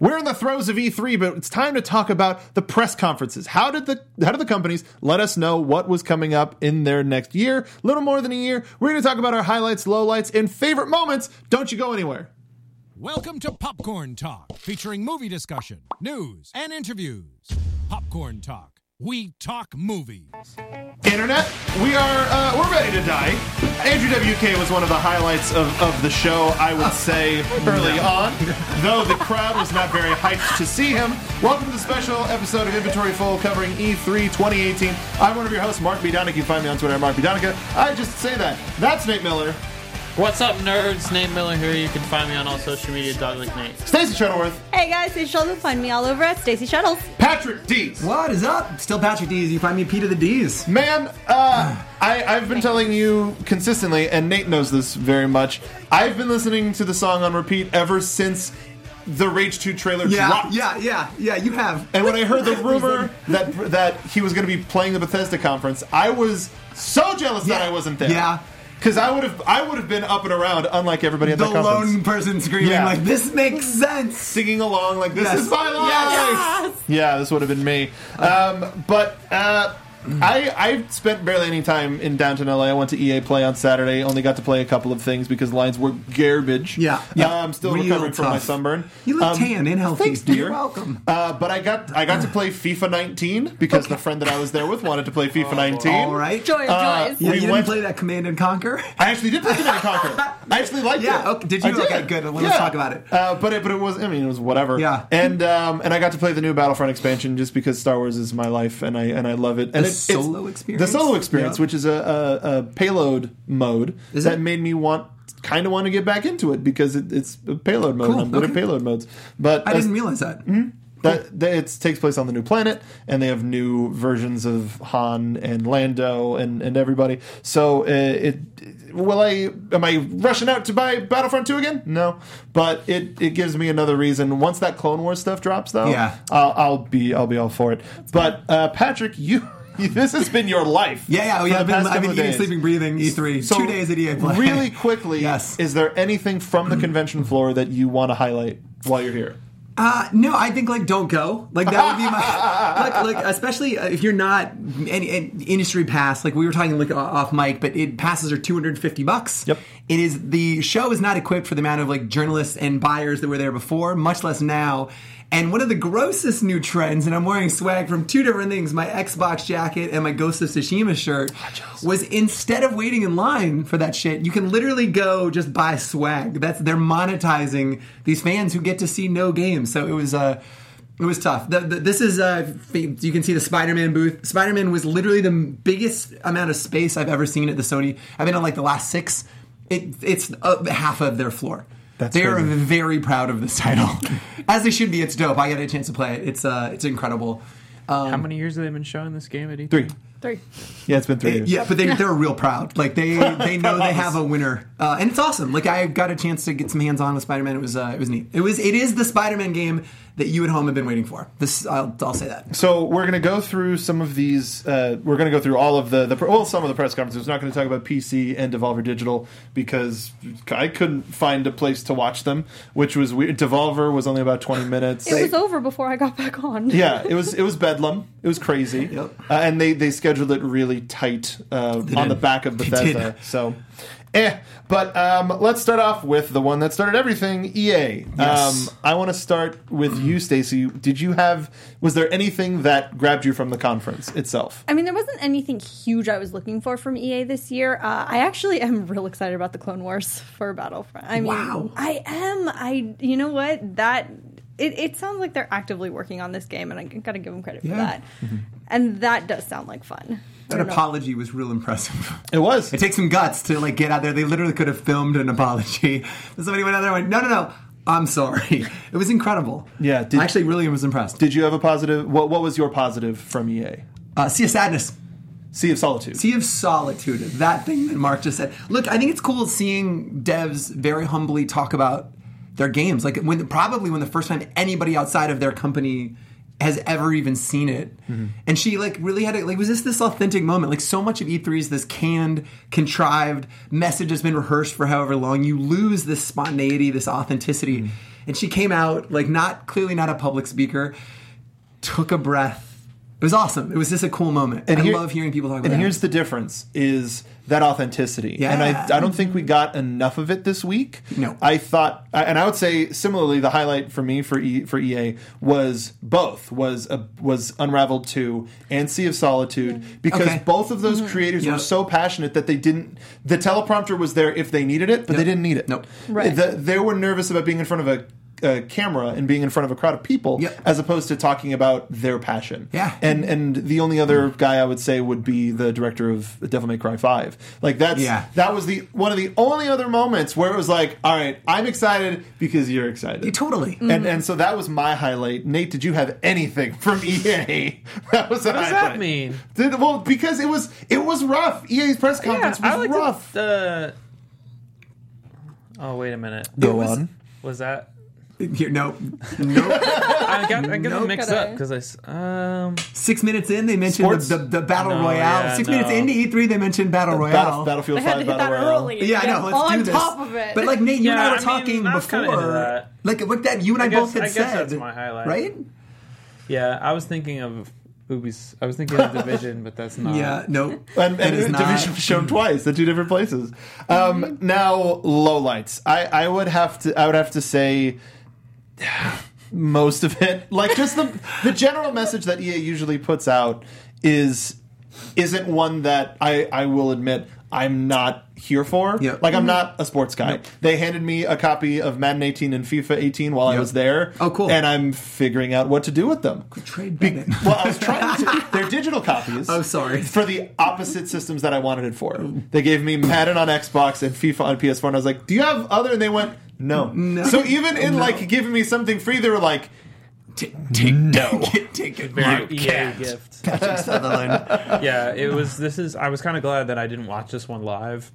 We're in the throes of E3, but it's time to talk about the press conferences. How did the how did the companies let us know what was coming up in their next year? Little more than a year. We're going to talk about our highlights, lowlights, and favorite moments. Don't you go anywhere. Welcome to Popcorn Talk, featuring movie discussion, news, and interviews. Popcorn Talk. We talk movies. Internet, we are uh, we're ready to die. Andrew WK was one of the highlights of, of the show, I would say, early on. Though the crowd was not very hyped to see him. Welcome to the special episode of Inventory Full covering E E3 2018. I'm one of your hosts, Mark B. Donica. You can find me on Twitter at Mark B. Donica. I just say that. That's Nate Miller. What's up, nerds? Nate Miller here. You can find me on all social media, Dog Like Nate. Stacey Shuttleworth. Hey guys, it's Shuttles. Find me all over at Stacy Shuttles. Patrick Dees. What is up? Still Patrick D's. You find me P to the D's. Man, uh, I, I've been telling you consistently, and Nate knows this very much. I've been listening to the song on repeat ever since the Rage 2 trailer Yeah, dropped. yeah, yeah, yeah. You have. And when I heard the rumor that that he was going to be playing the Bethesda conference, I was so jealous that I wasn't there. yeah. Because I would have I would have been up and around, unlike everybody at the that conference, lone person screaming Yeah. like this makes sense. singing along like this Yes. is my life. Yes. Yeah, this would have been me. Um, but uh, I I spent barely any time in downtown LA. I went to EA Play on Saturday. Only got to play a couple of things because lines were garbage. Yeah, yeah. Uh, I'm still Real recovering from my sunburn. You look Um, tan and healthy. Thanks, dear. You're welcome. Uh, but I got I got to play FIFA 19 because the friend that I was there with wanted to play FIFA 19. All right. Joy of Uh, joys. Yeah, We you didn't play that Command and Conquer. I actually did play Command and Conquer. I actually liked Yeah, it. okay, did you? I Okay, good. Let's talk about it. Uh, but it, but it was. I mean, it was whatever. Yeah. And um, and I got to play the new Battlefront expansion just because Star Wars is my life, and I and I love it. And The solo experience? The solo experience, Yeah. which is a, a, a payload mode Is that it? made me want. Kind of want to get back into it because it, it's a payload mode. Cool, I'm good okay. at payload modes, but I didn't realize that. that, that it takes place on the new planet, and they have new versions of Han and Lando and, and everybody. So uh, it will I am I rushing out to buy Battlefront two again? No, but it, it gives me another reason. Once that Clone Wars stuff drops, though, Yeah. I'll, I'll be I'll be all for it. But uh, Patrick, you. This has been your life. Yeah, yeah, oh, yeah. I've been, I've been eating, days. sleeping, breathing. E3. So, Two days at EA Play. Really quickly, Yes. is there anything from the convention floor that you want to highlight while you're here? Uh, no, I think like don't go. Like that would be my like, like especially uh, if you're not any, any industry pass. Like we were talking like off mic, but it passes are 250 bucks. Yep. It is the show is not equipped for the amount of like journalists and buyers that were there before, much less now. And one of the grossest new trends, and I'm wearing swag from two different things: my Xbox jacket and my Ghost of Tsushima shirt. Was instead of waiting in line for that shit, you can literally go just buy swag. That's they're monetizing these fans who get to see no games. So it was uh it was tough. The, the, this is uh, you can see the Spider-Man booth. Spider-Man was literally the biggest amount of space I've ever seen at the Sony. I've been on like the last six. It, it's uh, half of their floor. That's they are very proud of this title, as they should be. It's dope. I got a chance to play it. It's uh, it's incredible. Um, How many years have they been showing this game at E3? Three. Three. Yeah, it's been three years. Yeah, but they, they're real proud. Like they they know they have a winner, uh, and it's awesome. Like I got a chance to get some hands on with Spider Man. It was uh, it was neat. It was it is the Spider Man game that you at home have been waiting for. This I'll, I'll say that. So we're going to go through some of these. Uh, we're going to go through all of the, the well, some of the press conferences. We're not going to talk about PC and Devolver Digital because I couldn't find a place to watch them, which was weird. Devolver was only about twenty minutes. It was over before I got back on. yeah, it was it was bedlam. It was crazy, Yep. uh, and they they scheduled it really tight uh, on the back of Bethesda. So, eh. But um, let's start off with the one that started everything, EA. Yes. Um, I want to start with you, Stacy. Did you have? Was there anything that grabbed you from the conference itself? I mean, there wasn't anything huge I was looking for from EA this year. Uh, I actually am real excited about the Clone Wars for Battlefront. I mean, Wow. I am. I, you know what? That it, it sounds like they're actively working on this game, and I got to give them credit for that. Yeah. that. And that does sound like fun. I That apology was real impressive. It was. It takes some guts to like get out there. They literally could have filmed an apology. Somebody went out there and went, no, no, no. I'm sorry. It was incredible. Yeah, did- I actually really was impressed. Did you have a positive? What What was your positive from EA? Uh, sea of Sadness. Sea of Solitude. Sea of Solitude. That thing that Mark just said. Look, I think it's cool seeing devs very humbly talk about their games. Like when probably when the first time anybody outside of their company has ever even seen it. Mm-hmm. And she like really had it like was this this authentic moment? Like so much of E3 is this canned, contrived message has been rehearsed for however long. You lose this spontaneity, this authenticity. Mm-hmm. and she came out like not clearly not a public speaker, took a breath. It was awesome. It was just a cool moment. And I here- love hearing people talk about And it. here's the difference: is that authenticity. Yeah. And I, I don't think we got enough of it this week. No. I thought, and I would say similarly, the highlight for me for e, for EA was both was a, was Unraveled two and Sea of Solitude because Okay. both of those mm-hmm. creators Yep. were so passionate that they didn't. The teleprompter was there if they needed it, but they didn't need it. Nope. Right. The- they were nervous about being in front of a. A camera and being in front of a crowd of people, Yep. as opposed to talking about their passion. Yeah. and and the only other guy I would say would be the director of Devil May Cry Five. Like that's Yeah. that was the one of the only other moments where it was like, all right, I'm excited because you're excited. Yeah, totally. And and so that was my highlight. Nate, did you have anything from EA? That was What does highlight. that mean? Did, well, because it was it was rough. EA's press conference I was like rough. The, oh wait a minute. Go was- on. Was that? Here, no, no. I got I got them mixed up because I um Six minutes in, they mentioned the, the, the battle No, royale. yeah, Six no. minutes into E3, they mentioned battle royale. Battle, Battlefield I had to Five hit Battle that Royale. early. Yeah, I know. Get Let's on do this. top of it. But like Nate, you and I were I talking I was kinda into before. that. Like what that you and I, I guess- both had I guess said. that's my highlight. right? yeah I was thinking of Ubi's I was thinking of Division but that's not Yeah, no. and, That and is not- Division was shown twice at two different places. Um, now, lowlights. I, I would have to. I would have to say most of it. Like just the the general message that EA usually puts out is isn't one that I I will admit I'm not here for. Yep. Like I'm mm-hmm. not a sports guy. They handed me a copy of Madden 18 and FIFA 18 while I was there. Oh, cool. And I'm figuring out what to do with them. Trade Be- well, I was trying to. They're digital copies. Oh, sorry. For the opposite systems that I wanted it for. Oh. They gave me Madden on Xbox and FIFA on PS4, and I was like, "Do you have other?" And they went, "No." No. So even in No. like giving me something free, they were like, Take, take, no. take it very back. EA gift Patrick Sutherland. yeah it was this is I was kind of glad that I didn't watch this one live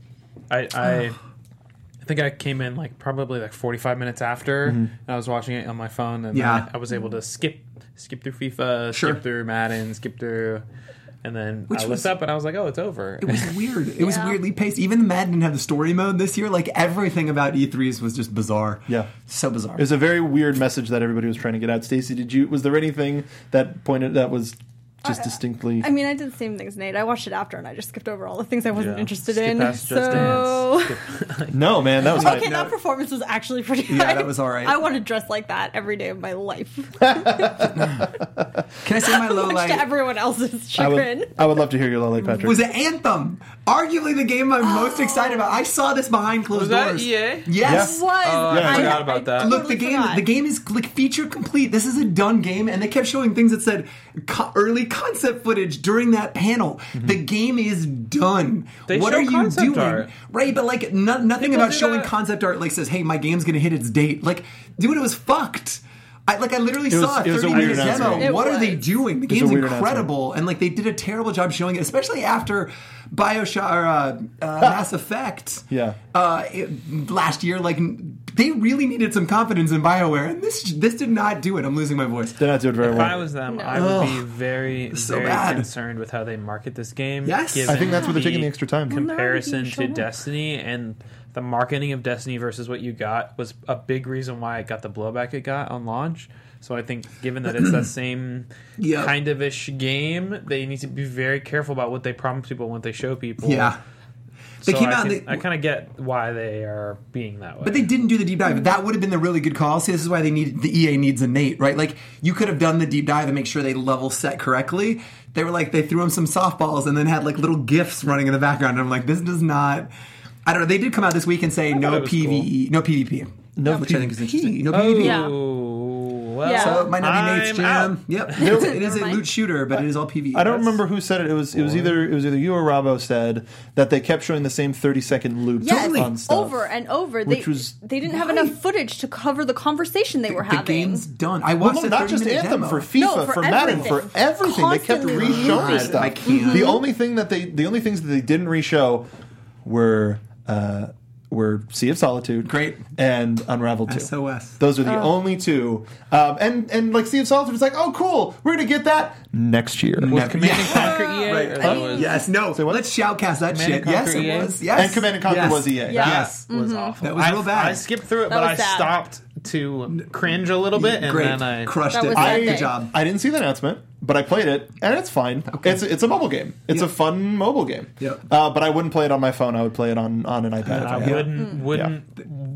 I I I think I came in like probably like 45 minutes after mm-hmm. and I was watching it on my phone and Yeah. then I was able to skip skip through FIFA Sure. skip through Madden skip through and then Which I was- looked up and I was like oh it's over It was weird. It was weirdly paced. Even the Madden didn't have the story mode this year. Like everything about E3s was just bizarre. Yeah. So bizarre. "It was a very weird message that everybody was trying to get out." Stacy, did you? Was there anything that pointed that was just distinctly? I mean, I did the same things, Nate. I watched it after, and I just skipped over all the things I wasn't Yeah. interested Skip in. past so, Dance. No, man, that was okay, not. that performance was actually pretty. Yeah, good. that was all right. I want to dress like that every day of my life, Can I say my low light? to everyone else's I would, I would love to hear your low light, Patrick. was it Anthem? Arguably the game I'm most oh. excited about. I saw this behind closed Was that doors. EA? Yes. was. Oh, I forgot about that. Look, the game the game is like feature complete. This is a done game, and they kept showing things that said co- early concept footage during that panel. Mm-hmm. The game is done. They what are you doing? art. Right, but like no, nothing People about showing that. concept art like says, "Hey, my game's gonna hit its date." Like, dude, it was fucked. I like I literally was- saw it was a 30 weird minute demo. It what are they doing? The was a game's weird incredible, and like they did a terrible job showing it, especially after Bioshock or uh, uh, Mass Effect Yeah. uh, it- last year. Like they really needed some confidence in Bioware, and this this did not do it. I'm losing my voice. Did not do it very If well. If I was them, I would be very, So very bad. concerned with how they market this game. Yes. given I think that's where they're taking the extra time. Comparison to. Destiny and the marketing of Destiny versus what you got was a big reason why it got the blowback it got on launch. So I think, given that it's that same Yep. kind of ish game, they need to be very careful about what they promise people when they show people. Yeah. They So came I out. can- they, I kind of get why they are being that way. But they didn't do the deep dive. That would have been the really good call. See, this is why they need the EA needs a Nate, right? Like you could have done the deep dive and make sure they level set correctly. They were like they threw him some softballs and then had like little gifs running in the background. And I'm like, this does not. I don't know. They did come out this week and say no it was PVE, no PvP, No which I think is PvP. interesting. No oh, PvP. Yeah. well, Yeah. So it might not be Nate's I'm out. jam. Yep, It's- it is a loot shooter, but it is all PvE. I don't remember who said it. It was it was either it was either you or Robbo said that they kept showing the same thirty second loop Yes, on stuff. over and over. Which they, was- they didn't have Why? enough footage to cover the conversation they were having. The game's done. I Well, watched no, not just Anthem demo. for FIFA, No, for, for Madden, for everything. They kept Constantly stuff. I can't. The only thing that they the only things that they didn't re-show were uh, were Sea of Solitude, Great. and Unravel Two. SOS. Those are the only two. Um, and and like Sea of Solitude was like, oh cool, we're gonna get that next year. Was Never- Command and Conquer EA? Right. or Huh? was- Yes, no. Say what? Let's shoutcast that Command shit. Yes, Conquer it was. Yes. And Command and Conquer Yes. was EA. Yeah. Yes. was awful. That was I, real bad. I skipped through it, That but I sad. stopped to cringe a little bit, and Great, then I crushed it. was Good job. I didn't see the announcement, but I played it, and it's fine. It's it's a mobile game. It's Yeah. a fun mobile game. Yeah. Uh, but I wouldn't play it on my phone. I would play it on, on an iPad. if I I had wouldn't wouldn't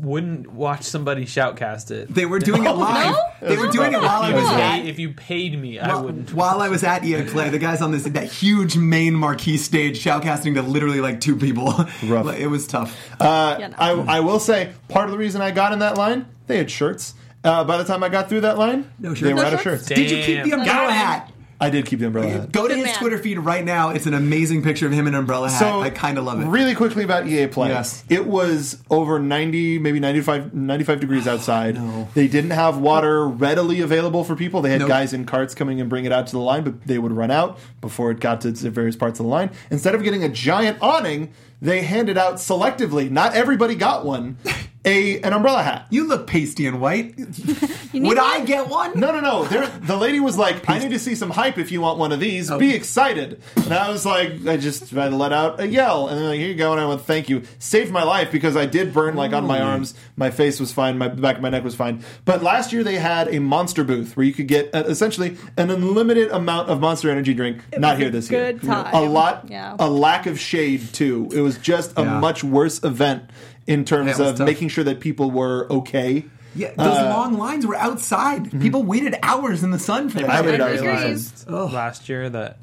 wouldn't watch somebody shoutcast it. They were doing it live. No? They were doing it while I If you was pay- at. if you paid me, I wouldn't. While I was at EA Play, the guys on this that huge main marquee stage shoutcasting to literally like two people. Rough. Like, it was tough. Uh, Yeah, no. I, I will say part of the reason I got in that line, they had shirts. Uh, by the time I got through that line, No shirts. they were No out of shirts? shirts. Did you keep the Damn. umbrella hat? I did keep the umbrella hat. Go to Good his man. Twitter feed right now. It's an amazing picture of him in an umbrella hat. So I kind of love it. Really quickly about EA Play. Yes. It was over 90, maybe 95, 95 degrees oh, outside. No. They didn't have water readily available for people. They had Nope. guys in carts coming and bring it out to the line, but they would run out before it got to the various parts of the line. Instead of getting a giant awning, they handed out selectively. Not everybody got one. A an umbrella hat. You look pasty and white. You need Would I get one? No, no, no. There, the lady was like, "I need to see some hype. If you want one of these, be excited." And I was like, I just I let out a yell, and they're like, "Here you go." And I went, "Thank you." Saved my life because I did burn like on my arms. My face was fine. My the back of my neck was fine. But last year they had a monster booth where you could get uh, essentially an unlimited amount of Monster Energy drink. Not was here a this year. good time. A lot. Yeah. A lack of shade too. It was just a Yeah. much worse event in terms Yeah, of tough. making sure that people were okay. Yeah, those Uh, long lines were outside. People waited hours in the sun for that. I shit. waited hours in the sun. agree. realized Ugh. last year that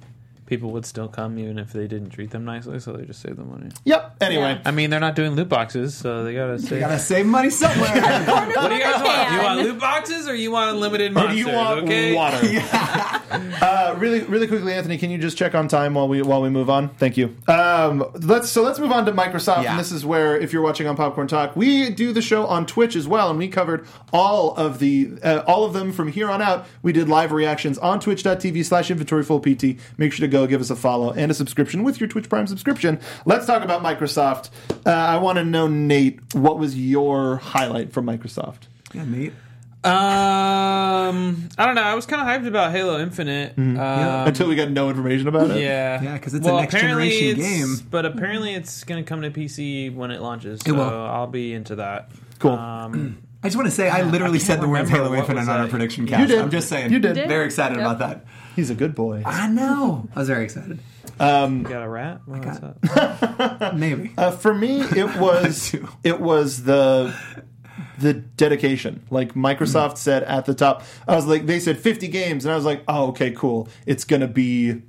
people would still come even if they didn't treat them nicely, so they just save the money. Yep. Anyway. Yeah. I mean, they're not doing loot boxes, so they gotta save. You gotta save money somewhere. what do you guys want? You want loot boxes or you want unlimited Or monsters? do you want okay? water? uh, really, really quickly, Anthony, can you just check on time while we while we move on? Thank you. Um, let's so let's move on to Microsoft, Yeah. and this is where, if you're watching on Popcorn Talk, we do the show on Twitch as well, and we covered all of the uh, all of them from here on out. We did live reactions on Twitch.tv/slash InventoryFullPT. Make sure to go give us a follow and a subscription with your Twitch Prime subscription. Let's talk about Microsoft. Uh, I want to know, Nate, what was your highlight from Microsoft? yeah, Nate. Um, I don't know. I was kind of hyped about Halo Infinite. Um, Until we got no information about it. yeah, Yeah, 'cause it's a next generation it's- game. But apparently, it's going to come to PC when it launches. It So will. I'll be into that. Cool. Um, I just want to say I literally I said the words remember Halo Infinite on our that. prediction You cast. did. I'm just saying. You did. did. Very excited Yep. about that. He's a good boy. I know. I was very excited. Um, got a rat? Well, what's got- Maybe. Uh, for me, it was it was the the dedication. Like Microsoft said at the top, I was like, they said 50 games, and I was like, oh, okay, cool. It's gonna be.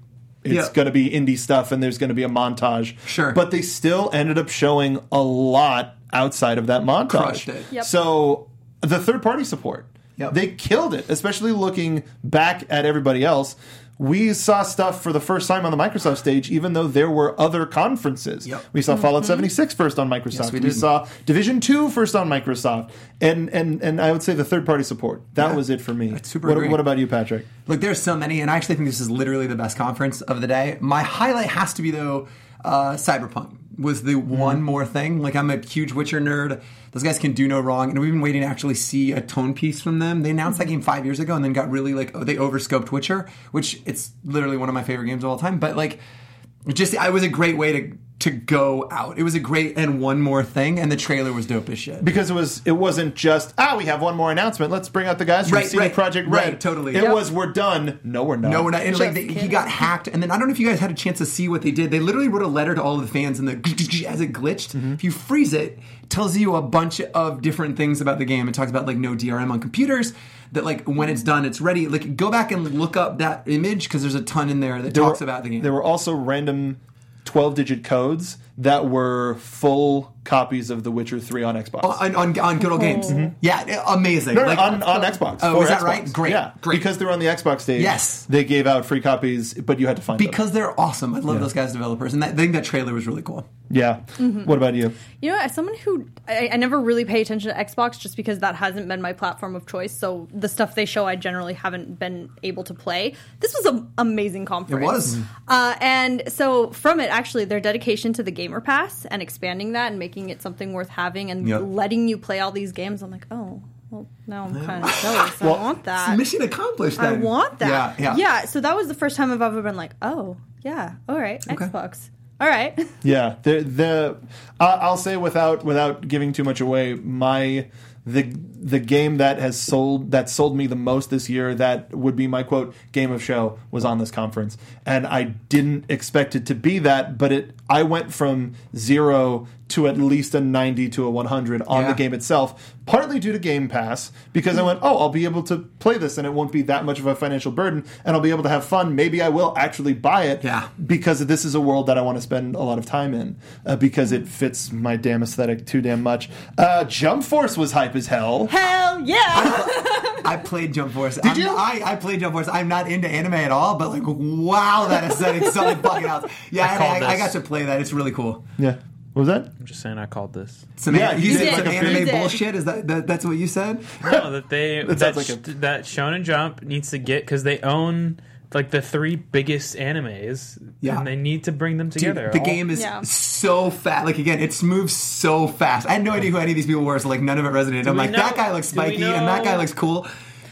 It's Yeah. going to be indie stuff, and there's going to be a montage. Sure. but they still ended up showing a lot outside of that montage. Crushed it. Yep. So the third party support, Yep. they killed it. Especially looking back at everybody else, we saw stuff for the first time on the Microsoft stage, even though there were other conferences. Yep. We saw Fallout 76 first on Microsoft. Yes, we we saw Division 2 first on Microsoft. And and and I would say the third party support. That Yeah. was it for me. I super what, what about you, Patrick? Look, there's so many, and I actually think this is literally the best conference of the day. My highlight has to be though, uh, Cyberpunk was the Mm-hmm. one more thing. Like I'm a huge Witcher nerd. Those guys can do no wrong, and we've been waiting to actually see a tone piece from them. They announced that game five years ago, and then got really like oh, they overscoped Witcher, which it's literally one of my favorite games of all time. But like, just it was a great way to to go out. It was a great and one more thing, and the trailer was dope as shit. Because it was it wasn't just ah we have one more announcement. Let's bring out the guys from Right, CD right, Project Red. right, totally. It Yep. was we're done. No, we're not. No, we're not. And like they, he got hacked, and then I don't know if you guys had a chance to see what they did. They literally wrote a letter to all of the fans, and the as it glitched, Mm-hmm. if you freeze it, it tells you a bunch of different things about the game. It talks about like no DRM on computers. That like when it's done, it's ready. Like go back and look up that image because there's a ton in there that There talks were- about the game. There were also random 12 digit codes that were full copies of The Witcher 3 on Xbox. on, on, on good old games. Yeah, amazing. Mm-hmm. no, no, Like, on, on Xbox. Oh, is that Xbox. right? Great, Yeah, great. because they were on the Xbox stage. Yes. they gave out free copies, but you had to find them. because they're awesome. I love those guys developers, and that, I think that trailer was really cool. Yeah. Mm-hmm. What about you? You know, as someone who I, I never really pay attention to Xbox just because that hasn't been my platform of choice. So the stuff they show, I generally haven't been able to play. This was an amazing conference. It was. Uh, and so from it, actually, their dedication to the Game Pass and expanding that and making it something worth having and Yep. letting you play all these games, I'm like, oh, well, now I'm kind of jealous. I want that. Mission accomplished. I want that. Yeah, yeah. Yeah. So that was the first time I've ever been like, oh, yeah, all right, Xbox. All right. Yeah, the the I- I'll say without without giving too much away, my the the game that has sold that sold me the most this year that would be my quote game of show was on this conference. And I didn't expect it to be that but it I went from 0 to at least a 90 to a 100 on Yeah. the game itself partly due to Game Pass because I went oh I'll be able to play this and it won't be that much of a financial burden and I'll be able to have fun maybe I will actually buy it Yeah. because this is a world that I want to spend a lot of time in uh, because it fits my damn aesthetic too damn much. Uh, Jump Force was hype as hell. Hell yeah! I played Jump Force. Did you? I, I played Jump Force. I'm not into anime at all, but like, wow, that aesthetic's something fucking else. Yeah, I, called I, I got to play that. It's really cool. Yeah. What was that? I'm just saying I called this. Some, Yeah, an- you you did said like some a anime big- bullshit. Is that, that that's what you said? No, that they that, sounds like a- that Shonen Jump needs to get because they own like the three biggest animes, Yeah. and they need to bring them Dude, together. the All- game is Yeah. so fast. Like again, it moves so fast. I had no idea who any of these people were, so like none of it resonated. I'm we like, know- that guy looks do we spiky, and that guy looks cool.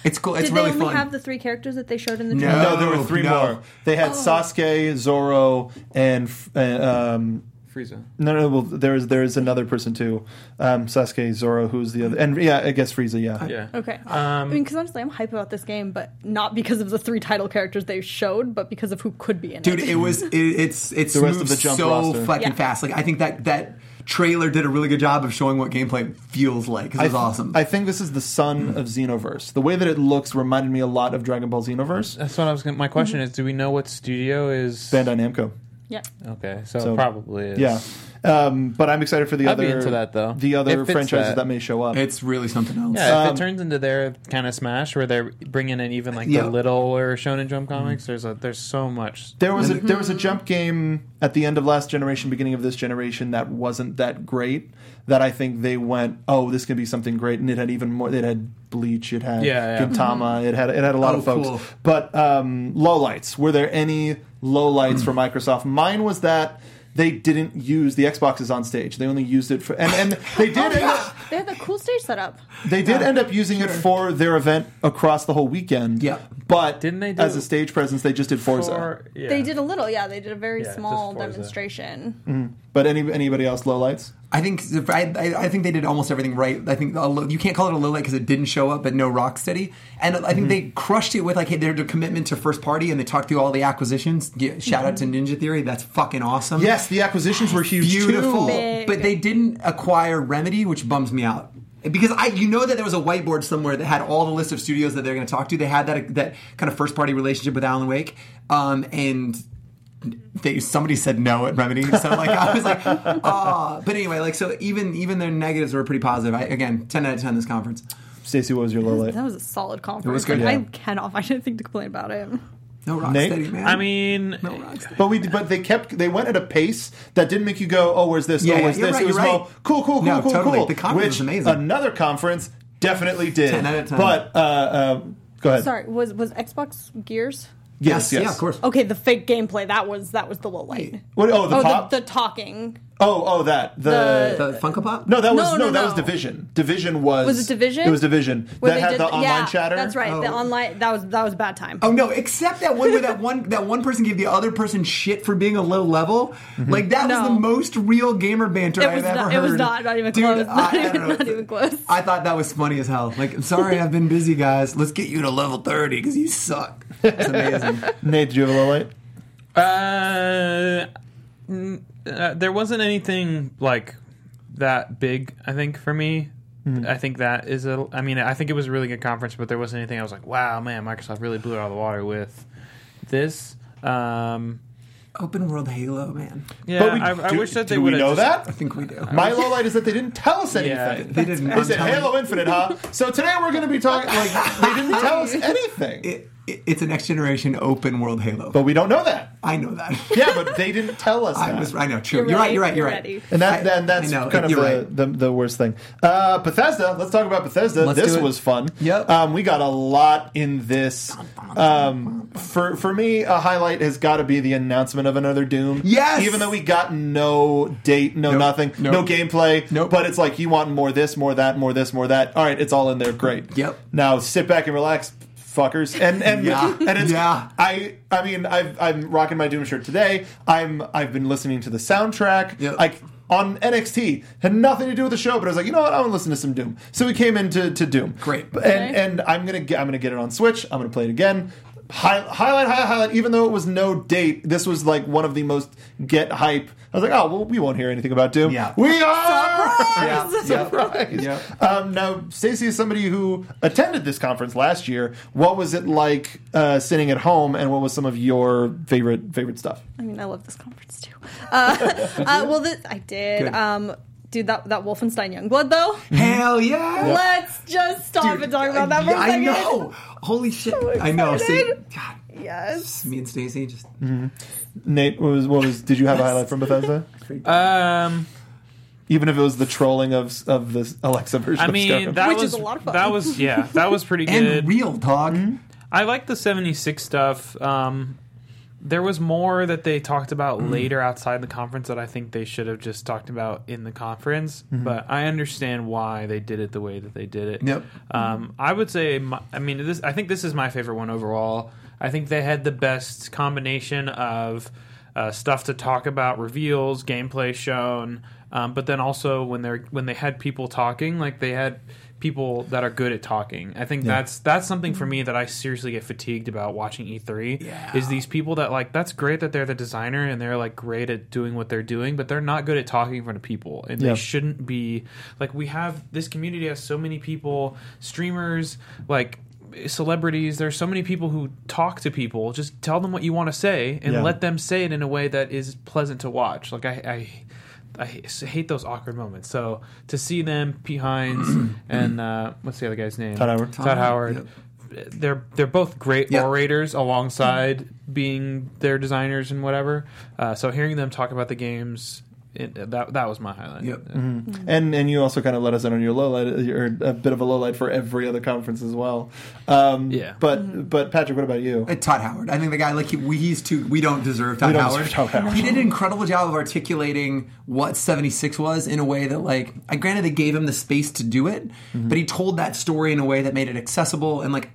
It's cool. It's Did really they only fun. have the three characters that they showed in the No. trailer? No, there were three no. more. They had Sasuke, Zoro, and uh, um, Frieza. no, no. Well, there's there's another person too. Um, Sasuke, Zoro, who's the other, and yeah, I guess Frieza. Yeah. Yeah. Okay. I mean, because honestly, I'm hype about this game, but not because of the three title characters they showed, but because of who could be in dude it. Dude, it was it, it's it's The rest of the jump so roster. fucking Yeah. fast like i think that that trailer did a really good job of showing what gameplay feels like 'cause it was th- awesome I think this is the son of Xenoverse. The way that it looks reminded me a lot of Dragon Ball Xenoverse. That's what I was. Gonna, my question is: Do we know what studio is? Bandai Namco. Yeah. Okay, so, So, it probably is. Yeah. Um, but I'm excited for the I'd other into that, though. The other If franchises that. that. may show up. it's really something else Yeah, if Um, it turns into their kind of Smash, where they're bringing in even like Yeah. the little or Shonen Jump comics, there's a there's so much. There was a there was a jump game at the end of last generation, beginning of this generation that wasn't that great. That I think they went, oh, this could be something great, and it had even more. It had Bleach, it had Yeah, yeah. Gintama, it had it had a lot Oh, of folks. cool. But um, lowlights were there any lowlights for Microsoft? Mine was that they didn't use the Xboxes on stage. They only used it for and and they did oh, end up, They had the cool stage setup. they did end up using it for their event across the whole weekend. Yeah. but Didn't they do- as a stage presence? They just did Forza. For- yeah. They did a little, yeah. They did a very Yeah, just small Forza. demonstration. Mm-hmm. But any anybody else lowlights? I think I, I, I think they did almost everything right i think you can't call it a low light because it didn't show up but no rock rocksteady and i think they crushed it with like hey, their commitment to first party and they talked through all the acquisitions Yeah, shout out to ninja theory that's fucking awesome Yes, the acquisitions were huge beautiful. too. But they didn't acquire Remedy, which bums me out. Because I, you know that there was a whiteboard somewhere that had all the list of studios that they're going to talk to. They had that that kind of first party relationship with Alan Wake, um, and they somebody said no at Remedy. So like I was like, ah. But anyway, like so even even their negatives were pretty positive. I, again, ten out of ten this conference. Stacey, what was your low light? That was a solid conference. It was good, Like, yeah. I cannot find anything to complain about it. No Nate? Rocksteady, man. I mean, no Rocksteady. But we but they kept they went at a pace that didn't make you go, oh, where's this? Yeah, oh, where's you're this? right, it was you're right. cool, cool, cool, No, cool, totally. cool. The conference which was amazing. another conference definitely did. 10 out of 10. But uh, uh, go ahead. Sorry, was was Xbox Gears? Yes, yes. yeah, of course. Okay, the fake gameplay that was that was the low light. What, oh, the oh, pop. the, the talking. oh, oh, that the. The Funko Pop. no, that was No, no, no, that no. was Division. Division was Was it Division? It was Division Where that had did the online yeah, chatter. That's right. The Oh. online that was that was bad time. Oh no! Except that one where that one that one person gave the other person shit for being a low level. Mm-hmm. Like that was the most real gamer banter It I've was ever not- heard. it was not- not even Dude, close. I- Not I don't even- know. not even close. I thought that was funny as hell. Like, I'm sorry, I've been busy, guys. Let's get you to level thirty because you suck. It's amazing. Nate, did you have a low light? Uh, mm, uh, there wasn't anything like that big. I think for me, I think that is a. I mean, I think it was a really good conference, but there wasn't anything I was like, wow, man, Microsoft really blew it out of the water with this. Um, Open world Halo, man. yeah, But we- I, I do- wish that they do we would know that? I think we do. My low light is that they didn't tell us anything. Yeah. They didn't. They I'm said telling Halo Infinite, huh? So today we're going to be talking like they didn't tell us anything. It, it, it's a next generation open world Halo. but we don't know that. I know that. Yeah, but they didn't tell us I that. was. I know. True. You're You're, right. right, You're right. You're you're right. And that, I- then that's know, kind of the, right. the, the worst thing. Uh, Bethesda. Let's talk about Bethesda. Let's this do it. was fun. Yep. Um, we got a lot in this. Um, for for me, a highlight has got to be the announcement of another Doom. Yes! Even though we got no date, no Nope. nothing, no gameplay. Nope. But it's like you want more this, more that, more this, more that. All right, it's all in there. Great. Yep. Now sit back and relax. Fuckers. And and Yeah. and it's Yeah. I I mean I've, I'm rocking my Doom shirt today. I'm I've been listening to the soundtrack. Yep. Like on NXT had nothing to do with the show, but I was like, you know what, I want to listen to some Doom. So we came into to Doom. Great. and Okay. and I'm gonna get I'm gonna get it on Switch. I'm gonna play it again. Hi, highlight, highlight, highlight. Even though it was no date, this was like one of the most get hype. I was like, oh well, we won't hear anything about Doom. Yeah. we are Yeah. surprise. Yeah. Um, now, Stacey is somebody who attended this conference last year. What was it like uh, sitting at home, and what was some of your favorite favorite stuff? I mean, I love this conference too. Uh, uh, well, this, I did. Good. Um, dude, that that Wolfenstein Youngblood though. Hell yeah! Let's just stop and talk about that for a I second. I know. Holy shit! I know. See, excited. God, Yes. me and Stacy just Nate, what was what was? Did you have a highlight from Bethesda? Um, Even if it was the trolling of of the Alexa version. I mean, Skyrim. that Which was is a lot of fun. that was yeah, that was pretty and good. real dog. I like the 76 stuff. Um, there was more that they talked about Mm-hmm. later outside the conference that I think they should have just talked about in the conference. Mm-hmm. But I understand why they did it the way that they did it. Yep. Um, I would say, my, I mean, this. I think this is my favorite one overall. I think they had the best combination of uh, stuff to talk about, reveals, gameplay shown, um, but then also when they're when they had people talking, like they had people that are good at talking. I think that's that's something for me that I seriously get fatigued about watching E3. Yeah. Is these people that like that's great that they're the designer and they're like great at doing what they're doing, but they're not good at talking in front of people, and Yeah. they shouldn't be. Like we have this community has so many people, streamers, like celebrities there's so many people who talk to people just tell them what you want to say and Yeah. let them say it in a way that is pleasant to watch like i i, I hate those awkward moments. So to see them Pete Hines and uh what's the other guy's name? Todd Howard. todd howard. They're they're both great Yep. orators alongside being their designers and whatever. Uh, so hearing them talk about the games it, that that was my highlight Yep. and and you also kind of let us in on your low light, or a bit of a low light for every other conference as well. Um, Yeah. But but Patrick, what about you? Uh, Todd Howard. I think the guy like he, we, he's too. We don't deserve Todd We don't Howard. deserve Todd Howard. He did an incredible job of articulating what seventy six was in a way that like I granted they gave him the space to do it, Mm-hmm. but he told that story in a way that made it accessible and like.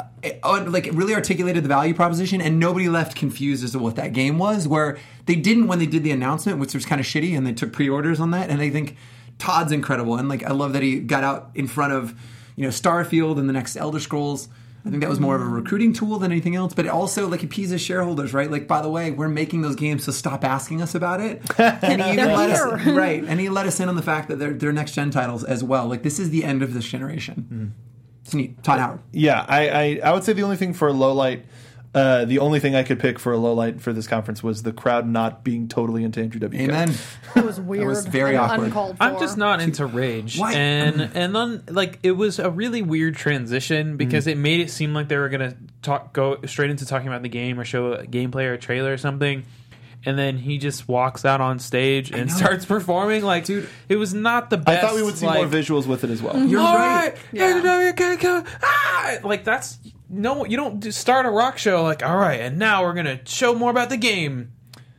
Uh, It, uh, like it really articulated the value proposition, and nobody left confused as to what that game was. Where they didn't when they did the announcement, which was kind of shitty, and they took pre-orders on that. And I think Todd's incredible, and like I love that he got out in front of you know Starfield and the next Elder Scrolls. I think that was more of a recruiting tool than anything else, but it also like appeases shareholders, right? Like, by the way, we're making those games, so stop asking us about it. And he even let us, right? And he let us in on the fact that they're, they're next gen titles as well. Like, this is the end of this generation. Neat. Todd Howard. Yeah, I, I I would say the only thing for a low light. Uh, the only thing I could pick for a low light for this conference was the crowd not being totally into MGWK. Amen. It was weird. It was very and awkward. Uncalled for. I'm just not into rage, Why? and and then like it was a really weird transition because Mm. it made it seem like they were gonna talk go straight into talking about the game or show a gameplay or a trailer or something, and then he just walks out on stage and starts performing. Like, Dude. it was not the best. I thought we would see like, more visuals with it as well. You're all right. right, yeah. okay, okay, ah! like that's no, you don't just start a rock show like, all right, and now we're gonna show more about the game.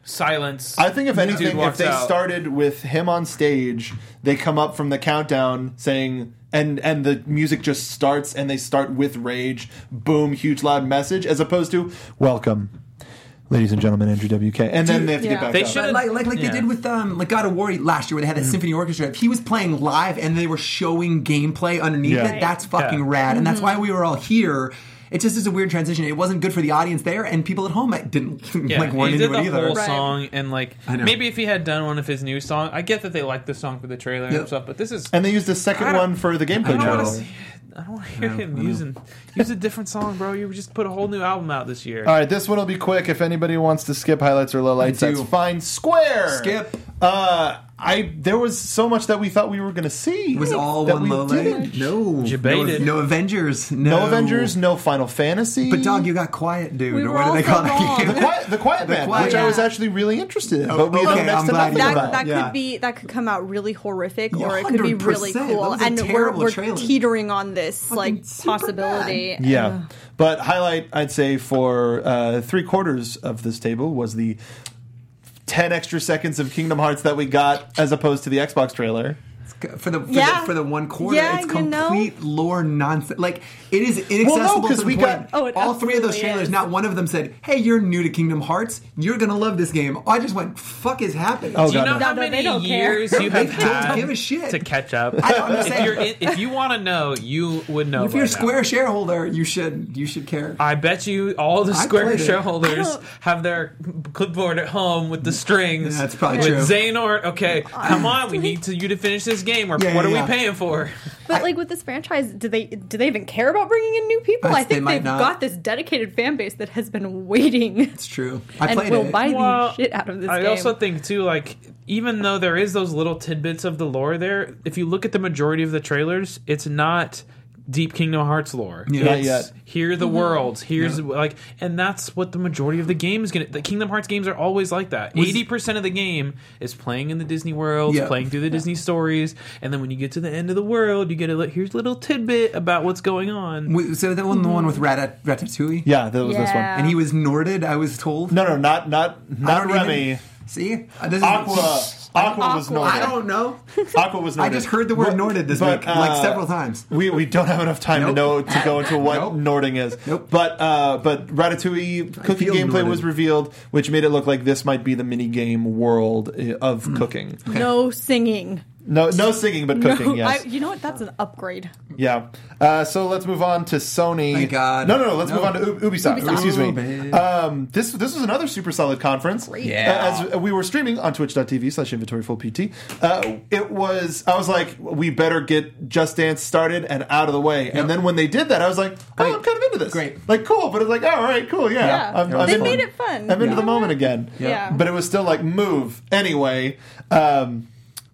Silence. I think if anything, if they out. started with him on stage, they come up from the countdown saying, and and the music just starts, and they start with rage, boom, huge loud message, as opposed to welcome, ladies and gentlemen, Andrew WK, and then they have to yeah. get back They up. should- like like, like Yeah. they did with um like God of War last year where they had that symphony orchestra. If he was playing live and they were showing gameplay underneath Yeah. it, that's fucking Yeah. rad. And that's why we were all here. It just is a weird transition. It wasn't good for the audience there, and people at home didn't Yeah, like weren't he into did it the either. whole Right. song, and like I know. maybe if he had done one of his new songs, I get that they liked the song for the trailer Yep. and stuff, but this is and they used the second one for the I gameplay don't want trailer. to see it. I don't want to hear him using use a different song, bro. You just put a whole new album out this year. All right, this one will be quick. If anybody wants to skip highlights or lowlights, I that's fine. Square. Skip. Uh, I there was so much that we thought we were going to see. It was all that one we low didn't. light. No, Debated. no, no Avengers. No. No Avengers, no Final Fantasy. But dog, you got quiet, dude. We or were what do they also call that the quiet, the quiet The man, Quiet which I was actually really interested in, but we okay, know next I'm to glad nothing you that, about. that Yeah. could be that could come out really horrific Yeah, or it could be really cool That was a and we're, we're teetering on this like super possibility Yeah, but highlight I'd say for uh, three quarters of this table was the ten extra seconds of Kingdom Hearts that we got as opposed to the Xbox trailer. For the for, Yeah. the for the one quarter. Yeah, it's you know. complete lore nonsense. Like it is inaccessible Well, no, 'cause to the we point. got- Oh, all three of those trailers. is. Not one of them said, "Hey, you're new to Kingdom Hearts. You're gonna love this game." I just went, "Fuck is happening?" Oh, Do you God, know no. how No, no, they many don't years you They have don't had give a shit. to catch up? I know, I'm if, you're if you want to know, you would know. if you're a by now. Square shareholder, you should you should care. I bet you all the Square shareholders have their clipboard at home with the strings. Yeah, that's probably with true. Xehanort. Okay, come on, we need to, you to finish this game. Or Yeah, what yeah, are yeah. we paying for? But like with this franchise, do they do they even care about bringing in new people? Yes, I think might they've not. got this dedicated fan base that has been waiting It's true. I and played will it. buy Well, the shit out of this I game. also think too, like even though there is those little tidbits of the lore there, if you look at the majority of the trailers, it's not deep Kingdom Hearts lore. Yeah. It's, Not yet. Here are the mm-hmm. worlds. Here's like, and that's what the majority of the game is gonna. The Kingdom Hearts games are always like that. Eighty percent of the game is playing in the Disney worlds, Yeah. playing through the Disney stories, and then when you get to the end of the world, you get a li- here's a little tidbit about what's going on. Wait, So that one, the one with Rat- Ratatouille. Yeah, that was this one. Yeah. and he was Norted. I was told. No, no, not not I not don't Remy. even- See, Uh, this is- Aqua. Aqua was Aqua. I don't know. Aqua was Norted. I just heard the word Norted this but, week, like uh, several times. We, we don't have enough time to know to go into what Nope. Norting is. Nope. But uh, but Ratatouille cooking gameplay Norted. was revealed, which made it look like this might be the mini game world uh, of Hmm. cooking. no singing. No no singing, but cooking. No, yes. I, you know what? That's an upgrade. Yeah. Uh, so let's move on to Sony. Thank God. No, no, no. Let's No. move on to U- Ubisoft. Ubisoft. Excuse Oh, me. Um, this this was another super solid conference. Great. Yeah. Uh, as we were streaming on Twitch.tv slash Inventory Full PT, uh, it was. I was like, we better get Just Dance started and out of the way. And then when they did that, I was like, oh, Great. I'm kind of into this. Great. Like cool, but it's like, oh, all right, cool, yeah. Yeah. I'm, I'm They in- made it fun. I'm into Yeah. the moment again. Yeah. But it was still like move anyway. Um,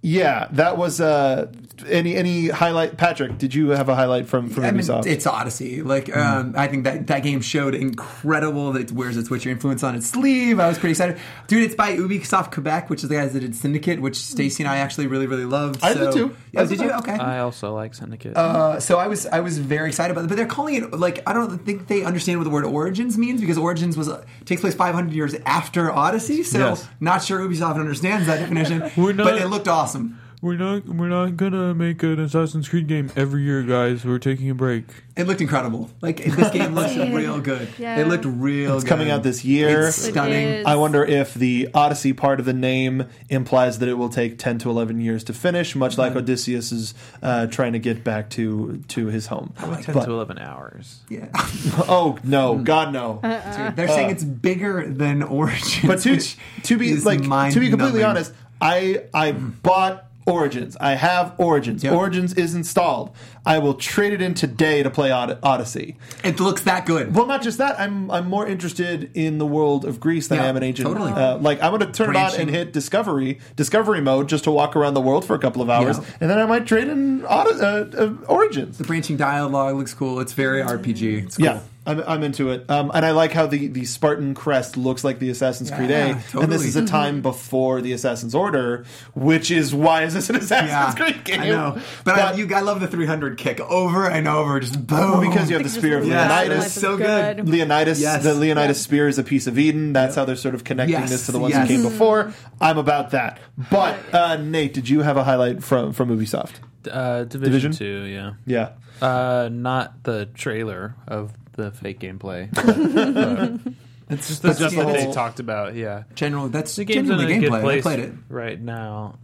yeah, that was uh, any any highlight. Patrick, did you have a highlight from from I mean, Ubisoft? it's Odyssey. Like, um, I think that that game showed incredible that it wears its Witcher influence on its sleeve. I was pretty excited, dude. It's by Ubisoft Quebec, which is the guys that did Syndicate, which Stacy and I actually really really loved. I so, did too. Yeah, did did you? Okay. I also like Syndicate. Uh, so I was I was very excited about it, but they're calling it like I don't think they understand what the word Origins means because Origins was uh, takes place 500 years after Odyssey. So Yes. not sure Ubisoft understands that definition. But it looked awesome. We're not we're not gonna make an Assassin's Creed game every year, guys. We're taking a break. It looked incredible. Like this game looks real good. Yeah. It looked real. It's good. coming out this year. It's stunning. is. I wonder if the Odyssey part of the name implies that it will take 10 to 11 years to finish, much like mm-hmm. Odysseus is uh, trying to get back to to his home. Ten But- to eleven hours. Yeah. oh no, mm. God no! Uh-uh. Dude, they're saying uh. it's bigger than Origins. But to which to be like to be completely honest, I I bought Origins. I have Origins. Yep. Origins is installed. I will trade it in today to play Od- Odyssey. it looks that good. Well, not just that. I'm I'm more interested in the world of Greece than I am in ancient. totally. Uh, like I'm going to turn it on and hit discovery discovery mode just to walk around the world for a couple of hours, Yeah. and then I might trade in Od- uh, uh, Origins. the branching dialogue looks cool. It's very RPG. It's cool. Yeah. I'm, I'm into it, um, and I like how the, the Spartan crest looks like the Assassin's Creed A, Yeah, and this is a time before the Assassin's Order, which is why is this an Assassin's Yeah, Creed game? I know, but, I, you, I love the 300 kick over and over, just boom. because you have the spear of Leonidas. it's so good. Leonidas, Yes. the Leonidas Yeah. spear is a piece of Eden. That's how they're sort of connecting Yes, this to the ones yes. that came before. I'm about that. But uh, Nate, did you have a highlight from from Ubisoft? Uh, Division, Division? Two, yeah. Yeah. Uh, not the trailer of the fake gameplay. it's just the that's stuff the that they talked about. Yeah, general. That's the game's in genuinely a good gameplay. I played it. right now.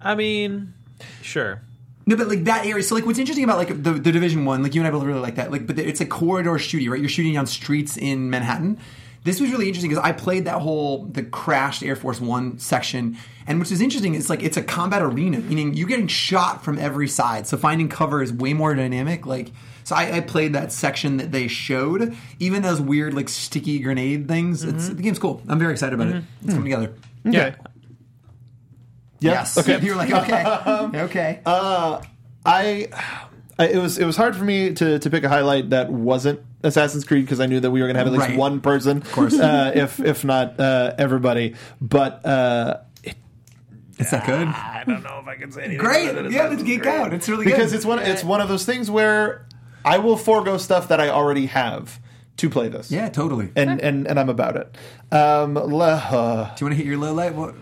I mean, sure. No, but like that area. So like, what's interesting about like the, the Division One, like you and I both really like that. Like, but it's a corridor shooting, right? You're shooting on streets in Manhattan. This was really interesting because I played that whole the crashed Air Force One section, and which is interesting is like it's a combat arena, meaning you're getting shot from every side. So finding cover is way more dynamic. Like, so I, I played that section that they showed, even those weird like sticky grenade things. It's the game's cool. I'm very excited about it. It's coming together. Yeah. Yes. Okay. You're like okay, okay. I, I it was it was hard for me to to pick a highlight that wasn't Assassin's Creed because I knew that we were going to have at least Right. one person, of course. uh, if if not uh, everybody. But uh, Is that good? I don't know if I can say anything. Great. other than Yeah, let's geek Creed. out. It's really because good. it's one it's one of those things where I will forego stuff that I already have to play this. Yeah, totally. And, and and I'm about it. Um, le- uh, Do you want to hit your low light? What,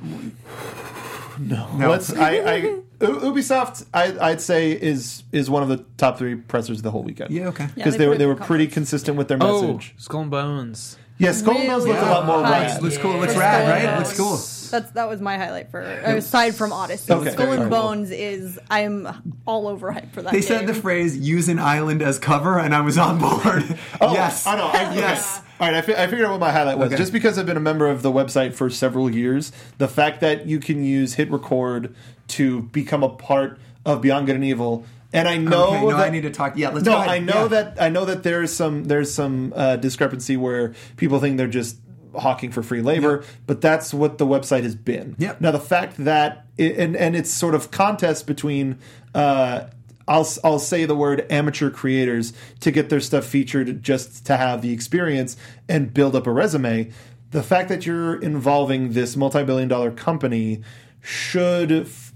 no. No. Let's. I. Ubisoft, I, I'd say is is one of the top three pressers of the whole weekend. Yeah, okay. Yeah, because they they were they were pretty conference. consistent with their Oh, message. Skull and Bones. Yeah, Skull and Bones Really looked a lot more high. rad. Looks cool. Looks rad, right? Looks cool. That's that was my highlight for aside from Odyssey. Okay. Skull and. Bones is I'm all over hype for that. They game. said the phrase "use an island as cover," and I was on board. Oh, yes, I know. I, yes. okay. All right, I, fi- I figured out what my highlight was. Okay. Just because I've been a member of the website for several years, the fact that you can use hit record to become a part of Beyond Good and Evil, and I know Okay, no, that I need to talk. Yeah, let's no, go ahead. I know Yeah. that I know that there's some there's some uh, discrepancy where people think they're just hawking for free labor, but that's what the website has been. Yep. Now the fact that it, and and it's sort of contest between. Uh, I'll, I'll say the word amateur creators to get their stuff featured just to have the experience and build up a resume. The fact that you're involving this multi billion dollar company should f-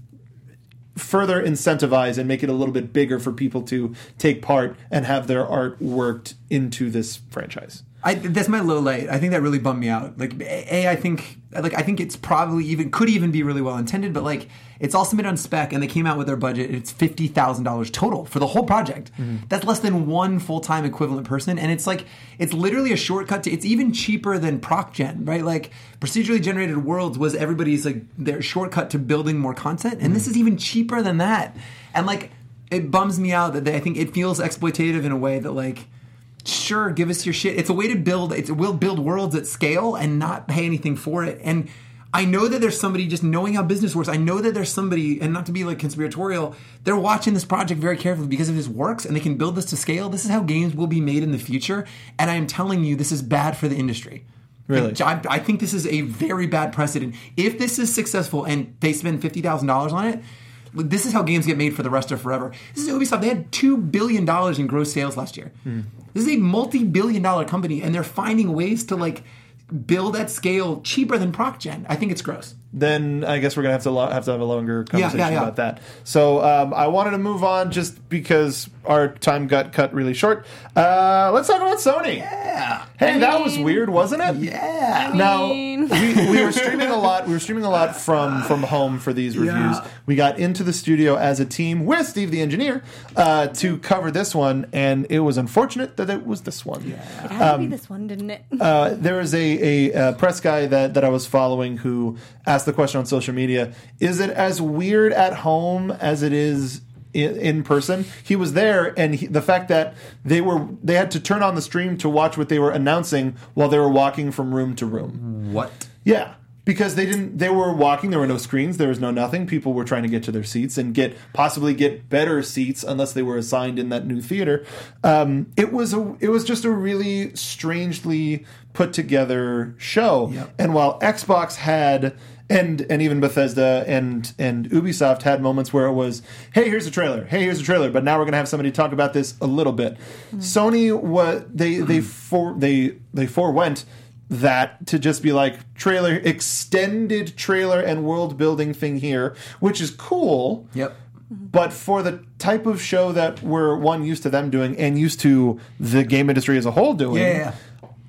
further incentivize and make it a little bit bigger for people to take part and have their art worked into this franchise. I, that's my low light. I think that really bummed me out. Like, a, I think, like, I think it's probably even could even be really well intended, but like, it's all submitted on spec, and they came out with their budget. It's fifty thousand dollars total for the whole project. Mm-hmm. That's less than one full time equivalent person, and it's like it's literally a shortcut to. It's even cheaper than ProcGen, right? Like, procedurally generated worlds was everybody's like their shortcut to building more content, and this mm-hmm. is even cheaper than that. And like, it bums me out that they, I think it feels exploitative in a way that like sure give us your shit. It's a way to build it's we'll build worlds at scale and not pay anything for it. And i know that there's somebody just knowing how business works. I know that there's somebody and not to be like conspiratorial they're watching this project very carefully because if this works and they can build this to scale. This is how games will be made in the future. And i am telling you this is bad for the industry. Really? I, I think this is a very bad precedent. If this is successful and they spend $50000 on it this is how games get made for the rest of forever. This is Ubisoft. They had two billion dollars in gross sales last year. This is a multi-billion-dollar company, and they're finding ways to like build at scale cheaper than ProcGen. I think it's gross. Then I guess we're gonna have to lo- have to have a longer conversation yeah, yeah. about that. So um, I wanted to move on just because our time got cut really short. Uh, let's talk about Sony. Yeah, Hey, that was weird, wasn't it? yeah. Now mean- we, we were streaming a lot. We were streaming a lot from from home for these reviews. Yeah. We got into the studio as a team with Steve the engineer uh, to cover this one, and it was unfortunate that it was this one. It had to be this one, didn't it? Uh, there was a, a, uh press guy that, that I was following who asked the question on social media: Is it as weird at home as it is? In, in person, he was there, and he, the fact that they were they had to turn on the stream to watch what they were announcing while they were walking from room to room. What? Yeah, because they didn't. They were walking. There were no screens. There was no nothing. People were trying to get to their seats and get possibly get better seats unless they were assigned in that new theater. Um, it was a. It was just a really strangely put together show. Yep. And while Xbox had. And, and even Bethesda and and Ubisoft had moments where it was, hey, here's a trailer, hey, here's a trailer, but now we're gonna have somebody talk about this a little bit. Mm-hmm. Sony, what they they for they they forewent that to just be like trailer extended trailer and world building thing here which is cool Yep. Mm-hmm. but for the type of show that we're one used to them doing and used to the game industry as a whole doing Yeah.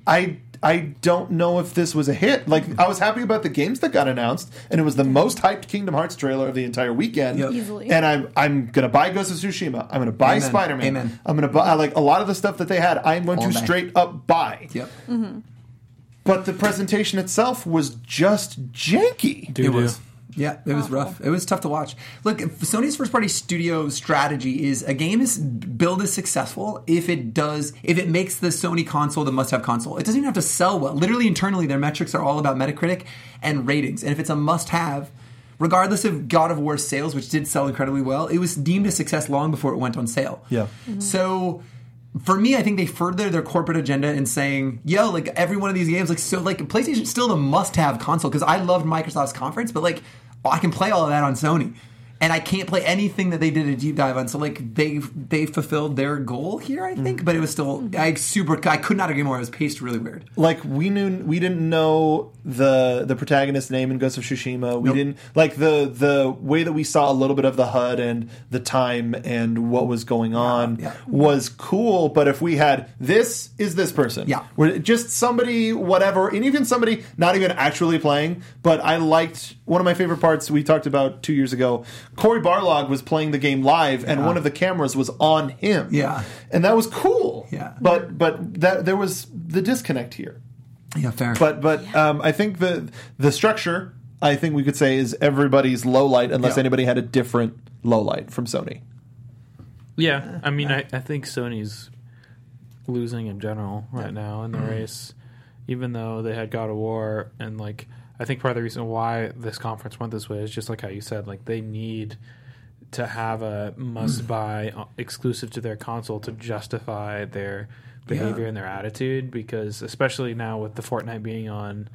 i i don't know if this was a hit like i was happy about the games that got announced and it was the most hyped kingdom hearts trailer of the entire weekend Yep. Easily. and i'm i'm gonna buy ghost of tsushima i'm gonna buy spider-man i'm gonna buy like a lot of the stuff that they had i'm going All to day. straight up buy Yep. Mm-hmm. but the presentation itself was just janky. Doo-doo. It was. Yeah, it was rough. It was tough to watch. Look, Sony's first party studio strategy is a game is build is successful if it does if it makes the Sony console the must have console. It doesn't even have to sell well. Literally internally their metrics are all about Metacritic and ratings. And if it's a must have, regardless of God of War sales, which did sell incredibly well, it was deemed a success long before it went on sale. Yeah. Mm-hmm. So for me, I think they further their corporate agenda in saying, "Yo, like every one of these games, like so, like PlayStation's still the must-have console." Because I loved Microsoft's conference, but like I can play all of that on Sony, and I can't play anything that they did a deep dive on. So like they they fulfilled their goal here, I think, but it was still mm-hmm. I super I could not agree more. It was paced really weird. Like we knew we didn't know the the protagonist's name in Ghost of Tsushima. We Nope. didn't like the the way that we saw a little bit of the HUD and the time and what was going on yeah. was cool. But if we had this is this person, Yeah. We're just somebody whatever, and even somebody not even actually playing. But I liked one of my favorite parts we talked about two years ago. Cory Barlog was playing the game live, and Yeah. one of the cameras was on him. Yeah. and that was cool. Yeah. but but that there was the disconnect here. Yeah, fair. But but um, I think the the structure I think we could say is everybody's low light unless Yeah. anybody had a different low light from Sony. Yeah, I mean, I, I think Sony's losing in general right now in the Mm-hmm. race, even though they had God of War and like I think part of the reason why this conference went this way is just like how you said, like they need to have a must buy uh, exclusive to their console to justify their behavior Yeah. and their attitude because especially now with the Fortnite being on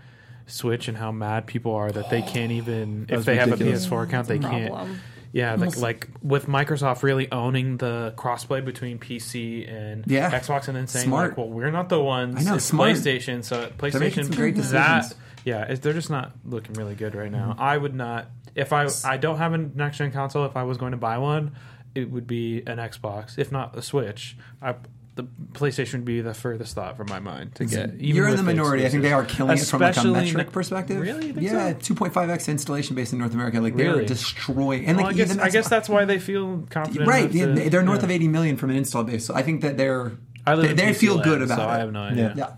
Switch and how mad people are that they can't even if they ridiculous. have a PS4 account they can't yeah, like like with Microsoft really owning the crossplay between PC and Yeah. Xbox, and then saying Smart. like, "Well, we're not the ones." I know, it's smart. PlayStation, so PlayStation making some great that decisions. Yeah, it's, they're just not looking really good right now. Mm-hmm. I would not if I I don't have a next gen console. If I was going to buy one, it would be an Xbox, if not a Switch. I, the PlayStation would be the furthest thought from my mind to get. even You're in the minority. I think they are killing it from like a metric n- perspective. Really? Yeah, so? 2.5x installation base in North America. Like they're Really? destroying. And like I guess I guess that's why they feel confident. right. yeah, to- they're north yeah. of 80 million from an install base. So I think that they're I they, they feel land, good about so it. I have no idea. yeah.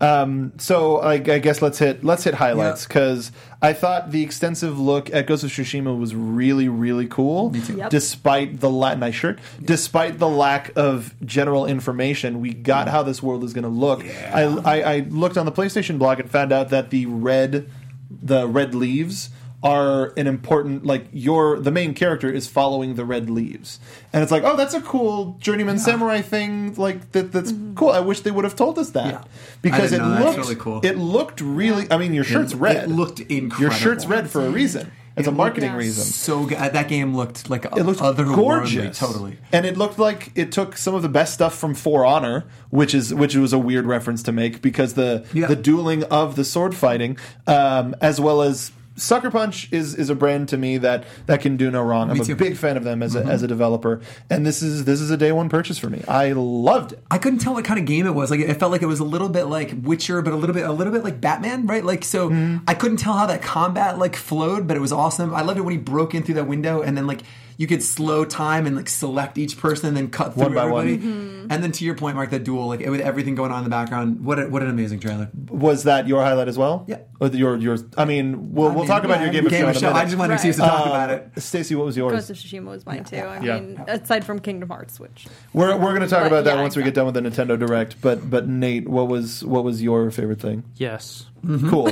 Um, so I, I guess let's hit let's hit highlights Yeah. because I thought the extensive look at Ghost of Tsushima was really really cool. Me too. Yep. Despite the la- nice shirt, despite the lack of general information, we got how this world is going to look. I, I, I looked on the PlayStation blog and found out that the red the red leaves are an important like your the main character is following the red leaves and it's like oh that's a cool journeyman samurai thing like that that's cool i wish they would have told us that Yeah. because it know looked really cool. it looked really i mean your shirt's It- red It looked incredible. your shirt's red for a reason it's It a marketing looked- reason So good. That game looked like it looked gorgeous Totally. and it looked like it took some of the best stuff from for honor which is which was a weird reference to make because the Yeah. the dueling of the sword fighting um, as well as Sucker Punch is is a brand to me that that can do no wrong. I'm a big fan of them as a, as a developer, and this is this is a day one purchase for me. I loved it. I couldn't tell what kind of game it was. Like it felt like it was a little bit like Witcher, but a little bit a little bit like Batman, right? Like so, Mm-hmm. I couldn't tell how that combat like flowed, but it was awesome. I loved it when he broke in through that window, and then like you could slow time and like select each person, and then cut through One by one. everybody. And then to your point, Mark, that duel, like with everything going on in the background, what a, what an amazing trailer. Was that your highlight as well? Yeah. Or the- your yours? I mean, we'll I we'll mean, talk about yeah, your game of show. in a I just wanted to Right. see to talk Uh, about it. Stacey, what was yours? Ghost of Tsushima was mine too. I Yeah. mean, aside from Kingdom Hearts, which We're, we're going to talk But, about that yeah, once we get done with the Nintendo Direct. But but Nate, what was what was your favorite thing? Yes. Cool.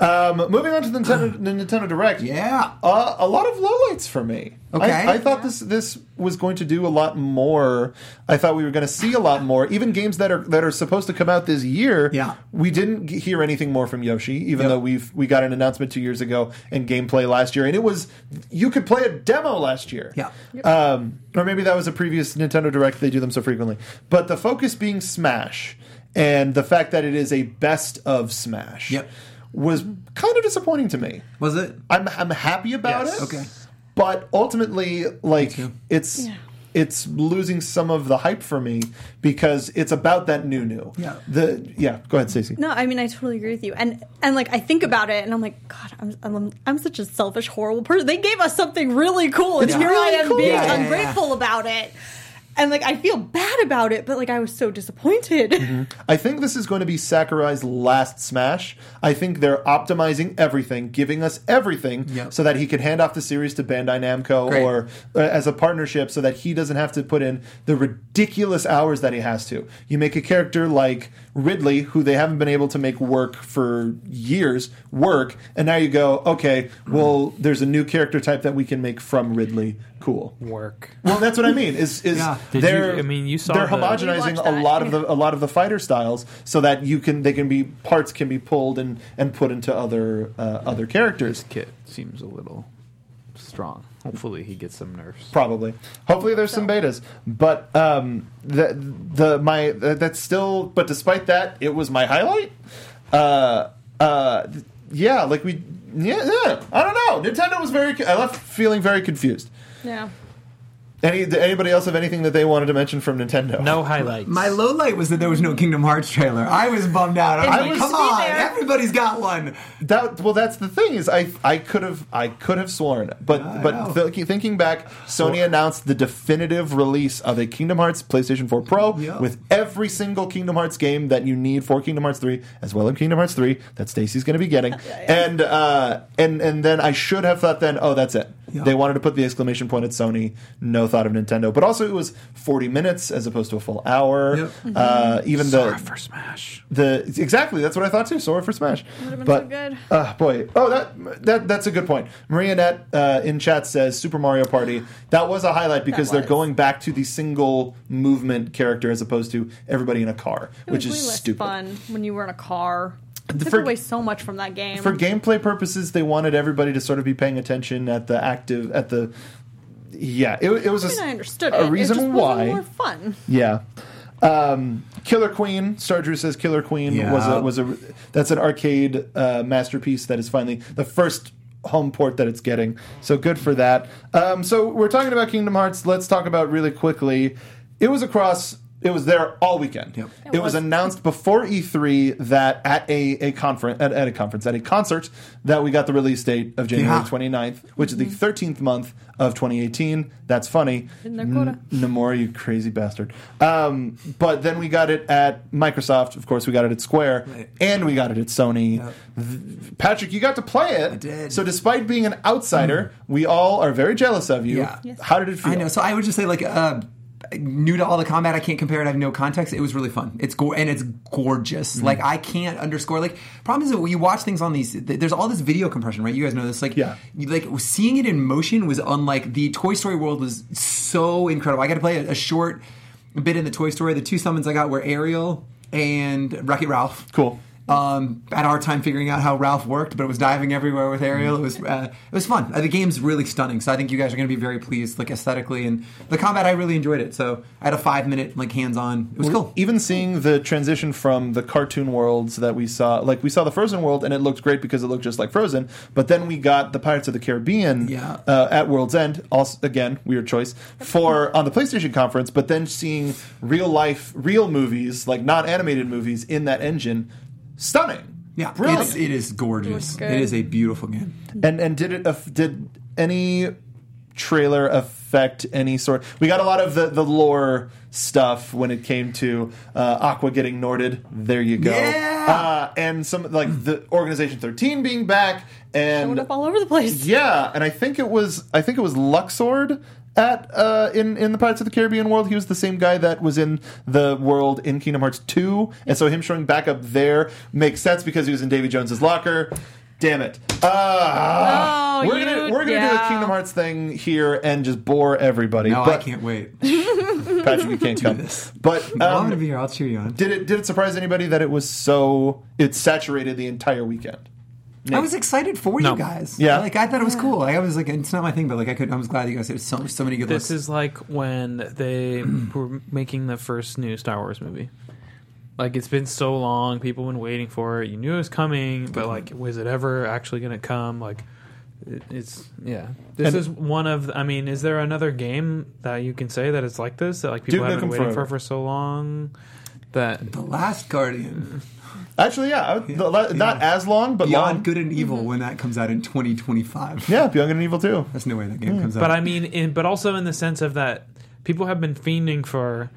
Um, moving on to the Nintendo, the Nintendo Direct. Yeah. Uh, a lot of lowlights for me. Okay. I, I thought this this was going to do a lot more. I thought we were going to see a lot more. Even games that are that are supposed to come out this year. Yeah. We didn't hear anything more from Yoshi, even Yep. though we've we got an announcement two years ago and gameplay last year, and it was you could play a demo last year. Yeah. Um, or maybe that was a previous Nintendo Direct. They do them so frequently. But the focus being Smash and the fact that it is a best of Smash Yep. was kind of disappointing to me. Was it? I'm I'm happy about Yes. it. Okay. But ultimately, like too. it's it's losing some of the hype for me because it's about that new new. Yeah. The yeah. Go ahead, Stacey. no, I mean I totally agree with you. And and like I think about it, and I'm like, God, I'm I'm, I'm such a selfish, horrible person. They gave us something really cool, and It's here really I am cool. being Yeah, yeah, yeah. ungrateful about it. And like I feel bad about it, but like I was so disappointed. Mm-hmm. I think this is going to be Sakurai's last Smash. I think they're optimizing everything, giving us everything, Yep. so that he can hand off the series to Bandai Namco Great. or uh, as a partnership, so that he doesn't have to put in the ridiculous hours that he has to. You make a character like Ridley, who they haven't been able to make work for years, work, and now you go, okay, well, there's a new character type that we can make from Ridley. Cool. Work. Well, that's what I mean. Is is Yeah. They're you- I mean, you saw they're the- homogenizing a lot of the a lot of the fighter styles so that you can they can be parts can be pulled and and put into other uh, other characters. Kit seems a little strong. Hopefully, he gets some nerfs. Probably. Hopefully, there's some betas, but um, the the my that's still. But despite that, it was my highlight. Uh, uh, yeah, like we. Yeah, yeah, I don't know. Nintendo was very. I left feeling very confused. yeah. Any, did anybody else have anything that they wanted to mention from Nintendo? No highlights. My low light was that there was no Kingdom Hearts trailer. I was bummed out. I was It like, needs come to be on, there. everybody's got one. That well, that's the thing is I I could have I could have sworn, but I but know. th- thinking back, Sony announced the definitive release of a Kingdom Hearts PlayStation 4 Pro Yeah. with every single Kingdom Hearts game that you need for Kingdom Hearts 3, as well as Kingdom Hearts 3 that Stacy's going to be getting, and uh, and and then I should have thought then, oh, that's it. Yeah. They wanted to put the exclamation point at Sony, no thought of Nintendo, but also it was 40 minutes as opposed to a full hour. Yep. Uh, even the for Smash. the exactly that's what I thought too. Sora for Smash, Would've been but so good. uh, boy, oh that that that's a good point. Maria Net uh, in chat says Super Mario Party. That was a highlight because they're going back to the single movement character as opposed to everybody in a car, It which was is less stupid. fun when you were in a car. It took for- away so much from that game. For gameplay purposes, they wanted everybody to sort of be paying attention at the active at the. Yeah, it, it was a, I mean, I understood a it. reason it just why. wasn't more fun. Yeah. Um, Killer Queen, Star Drew says Killer Queen Yeah. was a was a that's an arcade uh, masterpiece that is finally the first home port that it's getting. So good for that. Um, so we're talking about Kingdom Hearts. Let's talk about really quickly. It was across. It was there all weekend. Yep. It, was. announced before E3 that at a, a conference at, at a conference at a concert that we got the release date of January Yeah. 29th, which is the 13th month of 2018. That's funny. In their. N- Nomura, you crazy bastard. Um, but then we got it at Microsoft. Of course, we got it at Square, Right. and we got it at Sony. Yep. Th- Patrick, you got to play it. I did. So, despite being an outsider, we all are very jealous of you. Yeah. Yes. How did it feel? I know. So I would just say, like, uh, new to all the combat, I can't compare it. I have no context. It was really fun. It's go- and it's gorgeous. Mm-hmm. Like I can't underscore. Like problem is that when you watch things on these, th- there's all this video compression, right? You guys know this. Like, Yeah. you, like seeing it in motion was unlike the Toy Story world was so incredible. I got to play a, a short bit in the Toy Story. The two summons I got were Ariel and Wreck It Ralph. Cool. Um, had a hard time figuring out how Ralph worked, but it was diving everywhere with Ariel. It was uh, it was fun. Uh, the game's really stunning, so I think you guys are going to be very pleased, like aesthetically and the combat. I really enjoyed it. So I had a five minute like hands on. It was cool. Even seeing the transition from the cartoon worlds that we saw, like we saw the Frozen world, and it looked great because it looked just like Frozen. But then we got the Pirates of the Caribbean Yeah. uh, at World's End. Also, again, weird choice for on the PlayStation conference. But then seeing real life, real movies, like not animated movies, in that engine, stunning. Yeah, brilliant. it's, it is gorgeous. looks good. It is a beautiful game. And and did it aff- did any trailer affect any sort? We got a lot of the the lore stuff when it came to uh, Aqua getting Norted. There you go. Yeah! Uh, and some like the Organization Thirteen being back Showing and up all over the place. yeah, and I think it was I think it was Luxord at uh, in in the Pirates of the Caribbean world. He was the same guy that was in the world in Kingdom Hearts two, and so him showing back up there makes sense because he was in Davy Jones's locker. Damn it! Uh, Oh, we're you- gonna we're gonna do a. Kingdom Hearts thing here and just bore everybody. No, but I can't wait. Patrick, you can't come. this. But I'm um, gonna be here. I'll cheer you on. did it did it surprise anybody that it was so it saturated the entire weekend? I was excited for No. you guys. Yeah. like I thought it was cool. Like, I was like, it's not my thing, but like I could. I was glad you guys had so so many good This looks. is like when they were making the first new Star Wars movie. Like it's been so long, people have been waiting for it. You knew it was coming, but mm-hmm. like, was it ever actually going to come? Like, it, it's yeah. This And- is one of. I mean, is there another game that you can say that it's like this? That like people Duke have been waiting for for so long. That the Last Guardian, Actually, yeah, I, the, not as long, but Beyond long. Good and Evil, mm-hmm. when that comes out in 2025. Yeah, Beyond Good and Evil too. There's no way that game mm. comes out. But I mean, in, but also in the sense of that people have been fiending for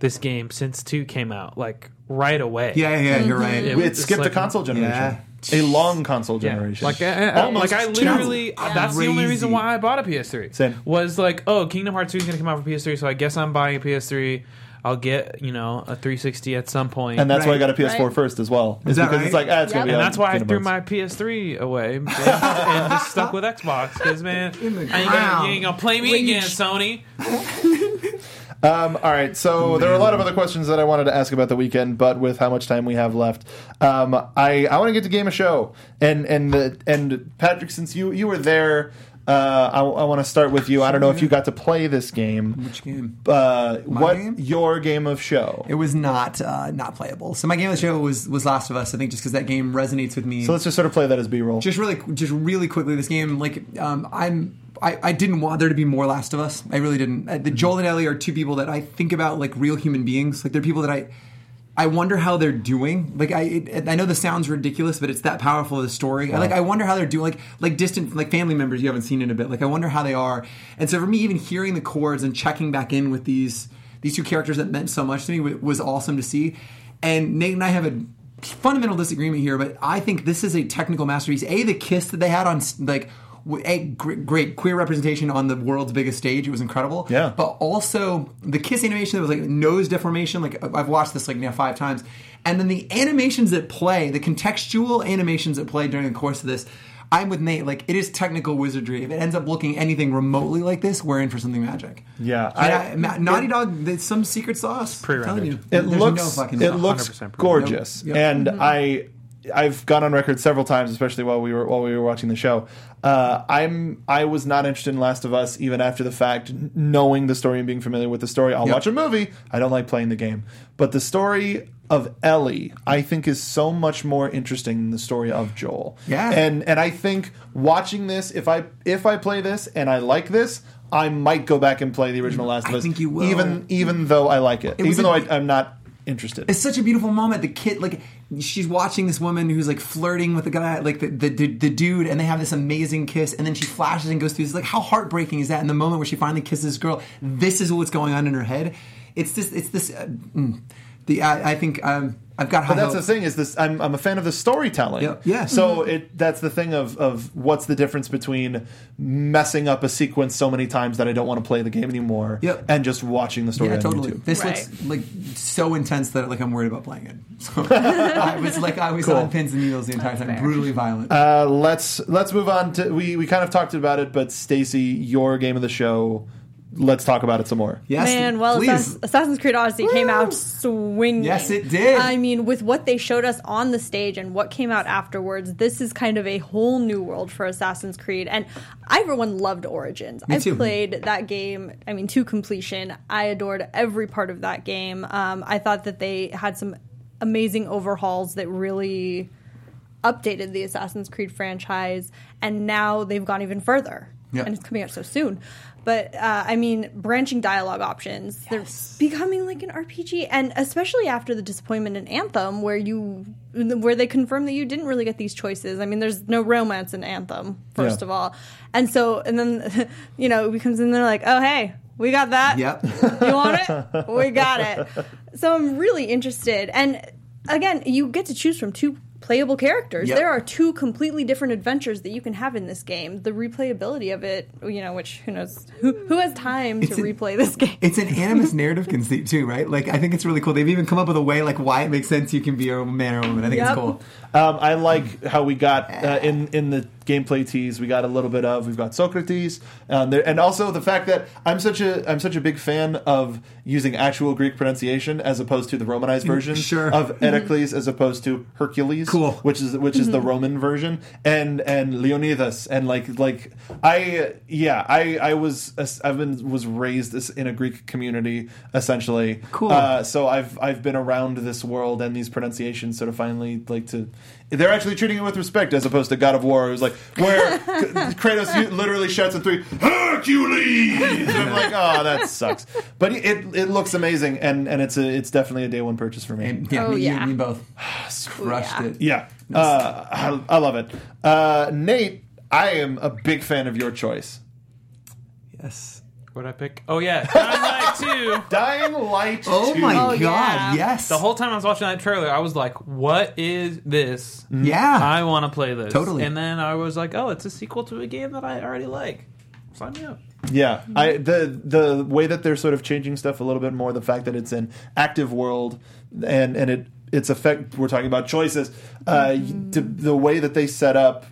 this game since two came out, like right away. yeah, yeah, yeah, you're right. It- It skipped like- a console generation, Yeah. a long console Yeah. generation. Like, I, I, like I two. literally, that's the only reason why I bought a PS3. Same. Was like, oh, Kingdom Hearts 2 is going to come out for PS3, so I guess I'm buying a PS3. I'll get, you know, a 360 at some point. and that's why I got a PS4 Right. first as well. Is that because right? it's like, ah, it's gonna Yep. be. and on that's why I Kingdom threw Hearts. my PS3 away and, and just stuck with Xbox. Because, man, I ain't gonna, you ain't going to play me Rage. again, Sony. Um, all right, so there are a lot of other questions that I wanted to ask about the weekend, but with how much time we have left, um, I I want to get to game of show and and the and Patrick, since you you were there, uh, I, I want to start with you. I don't know if you got to play this game. Which game? Uh, what game? your game of show? It was not uh, not playable. So my game of the show was was Last of Us. I think just because that game resonates with me. So let's just sort of play that as B roll. just really just really quickly this game like um, i'm I, I didn't want there to be more Last of Us. I really didn't. Uh, The Joel and Ellie are two people that I think about like real human beings. Like they're people that I I wonder how they're doing. Like I it, I know this sounds ridiculous, but it's that powerful of the story. I, like I wonder how they're doing. Like like distant like family members you haven't seen in a bit. Like I wonder how they are. And so for me, even hearing the chords and checking back in with these these two characters that meant so much to me wa- was awesome to see. And Nate and I have a fundamental disagreement here, but I think this is a technical masterpiece. A the kiss that they had on like. W- A great, great queer representation on the world's biggest stage. It was incredible. Yeah. But also the kiss animation that was like nose deformation. Like I've watched this like now five times, and then the animations that play, the contextual animations that play during the course of this. I'm with Nate. Like it is technical wizardry. If it ends up looking anything remotely like this, we're in for something magic. Yeah, I- I, Ma- Naughty Dog. There's some secret sauce. I'm telling you. It looks no it looks gorgeous, Yep. Yep. and mm-hmm. I I've gone on record several times, especially while we were while we were watching the show. Uh, I'm I was not interested in Last of Us even after the fact, knowing the story and being familiar with the story. I'll Yep. watch a movie. I don't like playing the game, but the story of Ellie, I think, is so much more interesting than the story of Joel. Yeah. and and I think watching this, if I if I play this and I like this. I might go back and play the original Last of I Us, think you will. even even though I like it, was even though I, I'm not interested. It's such a beautiful moment. The kid, like, she's watching this woman who's like flirting with the guy, like the the, the, dude, and they have this amazing kiss, and then she flashes and goes through this. Like, how heartbreaking is that? In the moment where she finally kisses this girl, this is what's going on in her head. It's this. It's this. Uh, mm, the I, I think um, I've got. High But that's the thing is this. I'm, I'm a fan of the storytelling. Yep. Yeah. So it that's the thing of of what's the difference between messing up a sequence so many times that I don't want to play the game anymore, Yep. and just watching the story Yeah, on totally. YouTube. This Right. looks like so intense that like I'm worried about playing it. So I was like I was Cool. on pins and needles the entire time, fair. brutally violent. Uh, let's let's move on to we we kind of talked about it, but Stacy, your game of the show. Let's talk about it some more. yes, Man, well, please. Assassin's Creed Odyssey came out swinging. Yes, it did. I mean, with what they showed us on the stage and what came out afterwards, this is kind of a whole new world for Assassin's Creed. And I, for one, loved Origins. I too. played that game, I mean, to completion. I adored every part of that game. Um, I thought that they had some amazing overhauls that really updated the Assassin's Creed franchise, and now they've gone even further. Yeah. And it's coming out so soon. But uh, I mean, branching dialogue options, they're becoming like an RPG, and especially after the disappointment in Anthem, where you where they confirm that you didn't really get these choices. I mean, there's no romance in Anthem, first Yeah. of all, and so and then you know it becomes and they're like, oh hey, we got that. Yep. You want it? We got it. So I'm really interested. And again, you get to choose from two playable characters. Yep. There are two completely different adventures that you can have in this game. The replayability of it, you know, which who knows who who has time It's to an- replay this game. It's an animus narrative conceit too, right? Like I think it's really cool. They've even come up with a way like why it makes sense you can be a man or a woman. I think Yep. it's cool. Um, I like how we got uh, in in the gameplay tease. We got a little bit of we've got Socrates, um, there, and also the fact that I'm such a I'm such a big fan of using actual Greek pronunciation as opposed to the Romanized version Sure. of Heracles as opposed to Hercules, Cool. which is which is the Roman version, and and Leonidas, and like like I yeah I I was I've been was raised in a Greek community essentially, Cool. Uh, so I've I've been around this world and these pronunciations sort of finally like to they're actually treating it with respect as opposed to God of War who's like where Kratos literally shouts in three Hercules and I'm like oh that sucks but it it looks amazing and and it's a it's definitely a day one purchase for me And, yeah, Oh, me, you yeah. and me both. Crushed yeah. it. yeah uh, I, I love it uh, Nate I am a big fan of your choice Yes. What I pick? Oh yeah, Dying Light 2. Dying Light Oh 2. my Oh, god! yeah. Yes. The whole time I was watching that trailer, I was like, "What is this? Mm-hmm. yeah. I want to play this." Totally. And then I was like, "Oh, it's a sequel to a game that I already like." Sign me up. Yeah, mm-hmm. I the the way that they're sort of changing stuff a little bit more, the fact that it's an active world and and it its effect. We're talking about choices. Uh, mm-hmm. the, the way that they set up.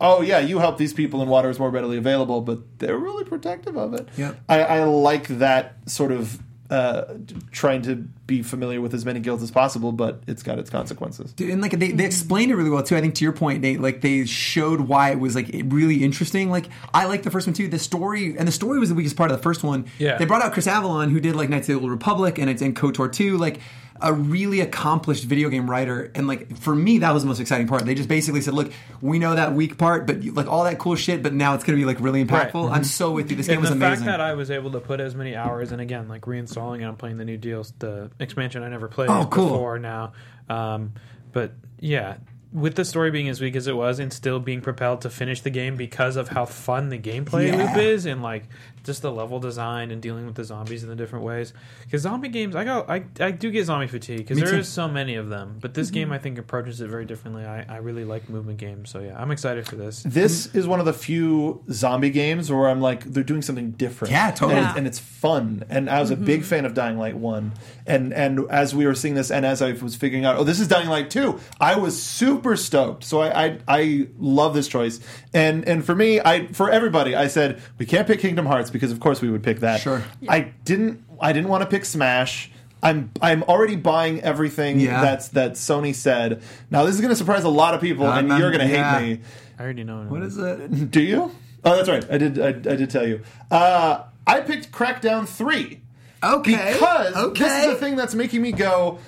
Oh yeah, you help these people, and water is more readily available, but they're really protective of it. Yeah, I, I like that sort of uh, trying to be familiar with as many guilds as possible, but it's got its consequences. Dude, and like they, they explained it really well too. I think to your point, Nate, like they showed why it was like really interesting. Like I like the first one too. The story and the story was the weakest part of the first one. Yeah. They brought out Chris Avellone, who did like Knights of the Old Republic and it's in KOTOR 2. Like a really accomplished video game writer, and like for me, that was the most exciting part. They just basically said, "Look, we know that weak part, but like all that cool shit, but now it's going to be like really impactful." I'm so with you. This game and was the amazing. fact that I was able to put as many hours, and again, like reinstalling and I'm playing the new deals, the expansion I never played Oh, cool. before now. Um, but yeah, with the story being as weak as it was, and still being propelled to finish the game because of how fun the gameplay Yeah. loop is, and like just the level design and dealing with the zombies in the different ways. Because zombie games, I go, I, I do get zombie fatigue because Me there too. is so many of them. But this game, mm-hmm. I think, approaches it very differently. I, I really like movement games, so yeah, I'm excited for this. This is one of the few zombie games where I'm like, they're doing something different. Yeah, totally. And, it's, and it's fun. And I was a big mm-hmm. fan of Dying Light 1. And and as we were seeing this, and as I was figuring out, oh, this is Dying Light 2, I was super stoked. So I, I, I love this choice. And and for me, I for everybody, I said, we can't pick Kingdom Hearts because, of course, we would pick that. Sure. I didn't I didn't want to pick Smash. I'm I'm already buying everything Yeah. that's that Sony said. Now this is going to surprise a lot of people, and I'm- you're going to yeah. hate me. I already know what is it? Do you? Oh, that's right. I did. I, I did tell you. Uh, I picked Crackdown three Okay, because okay. this is the thing that's making me go.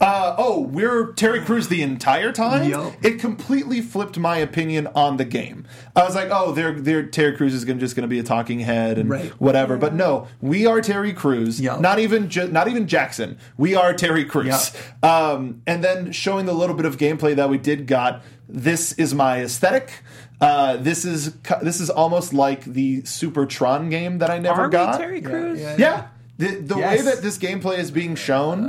Uh, oh, we're Terry Crews the entire time. Yup. It completely flipped my opinion on the game. I was like, oh, they're, they're Terry Crews is gonna, just going to be a talking head and Right. whatever. But no, we are Terry Crews. Yup. Not even not even Jackson. We are Terry Crews. Um, and then showing the little bit of gameplay that we did got. This is my aesthetic. Uh, this is this is almost like the Super Tron game that I never Are we got. Terry Crews? yeah. Yeah. The, the way that this gameplay is being shown,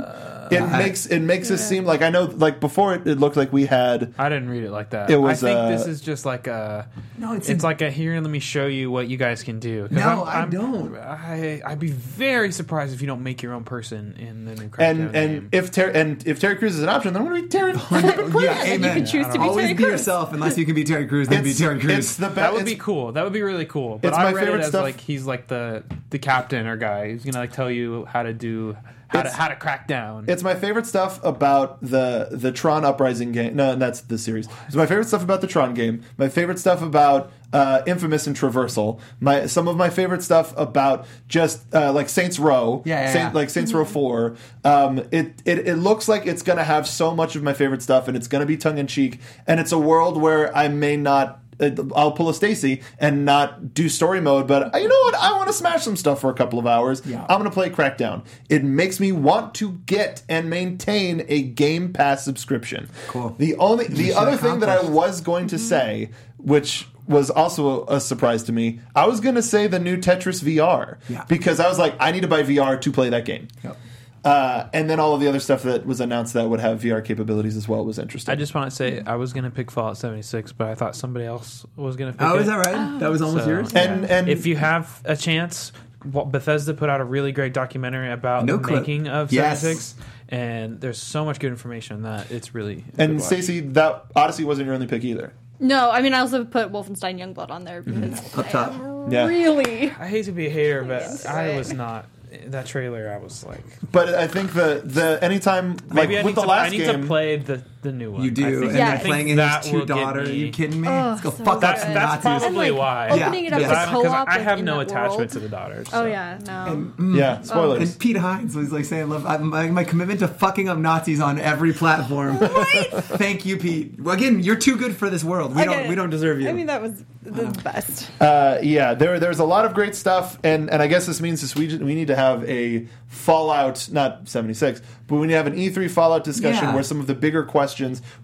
it I- makes it makes it seem like I know like before it, it looked like we had I didn't read it like that. It was, I think uh, this is just like a. No, it's it's, a- like a here. Let me show you what you guys can do. 'Cause No, I don't. I I'd be very surprised if you don't make your own person in the new Crackdown and and game. if Ter- and if Terry Crews is an option, then I'm going to be Terry. Crews. yeah, amen. can choose to be Always Terry be Crews. yourself, unless you can be Terry Crews. Then be Terry Crews. it's the best. that would be cool. That would be really cool. But It's I my read favorite it as stuff. like he's like the the captain or guy who's gonna like tell you how to do how to how to crack down. It's my favorite stuff about the the Tron Uprising game. No, and that's the series. It's my favorite stuff about the Tron game. My favorite stuff about uh, Infamous and Traversal. My some of my favorite stuff about just uh, like Saints Row. Yeah, yeah, Saint, yeah. like Saints Row Four. Um, it, it it looks like it's going to have so much of my favorite stuff, and it's going to be tongue in cheek, and it's a world where I may not. Uh, I'll pull a Stacy and not do story mode, but you know what? I want to smash some stuff for a couple of hours. Yeah. I'm going to play Crackdown. It makes me want to get and maintain a Game Pass subscription. Cool. The only the Mission other thing that I was going to say, which was also a, a surprise to me, I was going to say the new Tetris VR Yeah. because I was like, I need to buy VR to play that game. Yep. Uh, and then all of the other stuff that was announced that would have VR capabilities as well was interesting. I just want to say I was gonna pick Fallout 76, but I thought somebody else was gonna pick oh, it. is that right? that was almost So, yours. And- yeah. and- if you have a chance, Bethesda put out a really great documentary about No the clip. making of Yes. 76, and there's so much good information on that. It's really and watch. Stacey, that Odyssey wasn't your only pick either. No, I mean I also put Wolfenstein Youngblood on there because Up top. Yeah. really I hate to be a hater, but I was not that trailer. I was like, But I think the the anytime like maybe I with need, the to, last I need game, to play the the new one. You do, I think, and Yeah. then I playing that his two get daughter. me- Are you kidding me? Oh, Let's go so fuck up That's some that's Nazis. And, probably like, why. opening it up Yeah. to Because co-op I have no attachment world. to the daughters. Oh yeah, no. yeah, spoilers. And Pete Hines was like saying, "Love I- my, my commitment to fucking up Nazis on every platform." Thank you, Pete. Well, again, you're too good for this world. We Okay. don't we don't deserve you. I mean that was the best. Uh, yeah, there there's a lot of great stuff, and, and I guess this means this we we need to have a Fallout, not 76, but we need to have an E3 Fallout discussion Yeah. where some of the bigger questions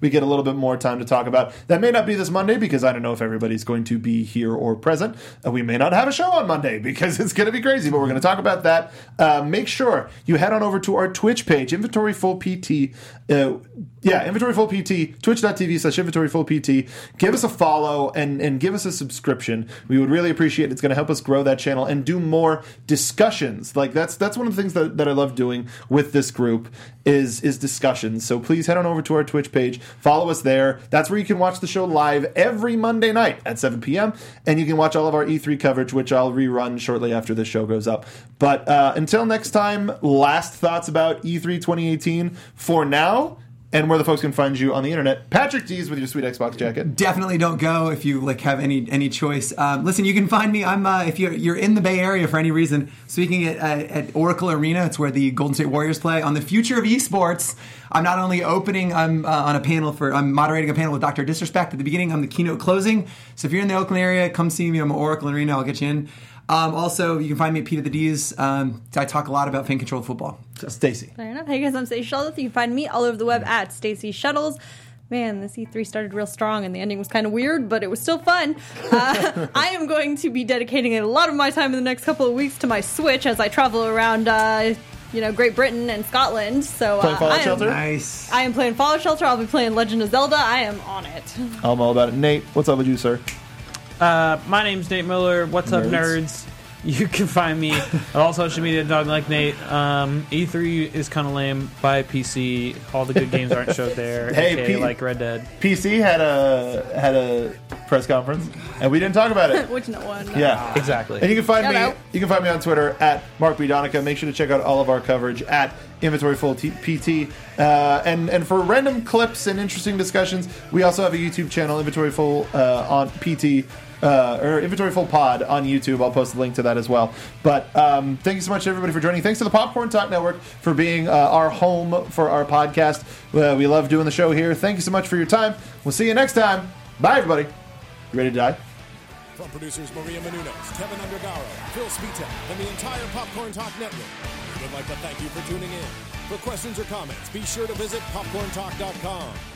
we get a little bit more time to talk about. That may not be this Monday because I don't know if everybody's going to be here or present. Uh, we may not have a show on Monday because it's going to be crazy, but we're going to talk about that. Uh, make sure you head on over to our Twitch page, Inventory Full PT. Uh, yeah, Inventory Full PT, twitch.tv slash Inventory Full PT. Give us a follow and, and give us a subscription. We would really appreciate it. It's going to help us grow that channel and do more discussions. Like that's that's one of the things that, that I love doing with this group is is discussions. So please head on over to our Twitch page, follow us there. That's where you can watch the show live every Monday night at 7 p.m. And you can watch all of our E3 coverage, which I'll rerun shortly after this show goes up. But uh, until next time, last thoughts about E3 2018. For now, and where the folks can find you on the internet. Patrick D's with your sweet Xbox jacket. Definitely don't go if you like have any any choice. Um, listen, you can find me. I'm uh, if you're you're in the Bay Area for any reason. Speaking at, uh, at Oracle Arena, it's where the Golden State Warriors play on the future of esports. I'm not only opening. I'm uh, on a panel for. I'm moderating a panel with Doctor Disrespect at the beginning. I'm the keynote closing. So if you're in the Oakland area, come see me. I'm at Oracle Arena. I'll get you in. Um, also, you can find me at Pete of the D's. Um, I talk a lot about fan controlled football. Stacy. Fair enough. Hey guys, I'm Stacy Shuttles. You can find me all over the web at Stacy Shuttles. Man, this E3 started real strong and the ending was kind of weird, but it was still fun. Uh, I am going to be dedicating a lot of my time in the next couple of weeks to my Switch as I travel around, uh, you know, Great Britain and Scotland. So Playing uh, Fallout I am, Shelter? Nice. I am playing Fallout Shelter. I'll be playing Legend of Zelda. I am on it. I'm all about it. Nate, what's up with you, sir? Uh, my name's Nate Miller. What's up, Nerds. nerds? You can find me on all social media, dog like Nate. Um, E3 is kind of lame. Buy a PC. All the good games aren't showed there. Hey, aka Pete. like Red Dead. PC had a had a press conference, and we didn't talk about it. Which no one. Yeah, Exactly. And you can find Shout me. out. You can find me on Twitter at Mark B Donica. Make sure to check out all of our coverage at Inventory Full T- PT. Uh, and and for random clips and interesting discussions, we also have a YouTube channel, Inventory Full uh, on PT. Uh, or Inventory Full Pod on YouTube. I'll post a link to that as well. But um, thank you so much, everybody, for joining. Thanks to the Popcorn Talk Network for being uh, our home for our podcast. Uh, we love doing the show here. Thank you so much for your time. We'll see you next time. Bye, everybody. You ready to die? From producers Maria Menounos, Kevin Undergaro, Phil Svitek, and the entire Popcorn Talk Network, we would like to thank you for tuning in. For questions or comments, be sure to visit popcorntalk.com.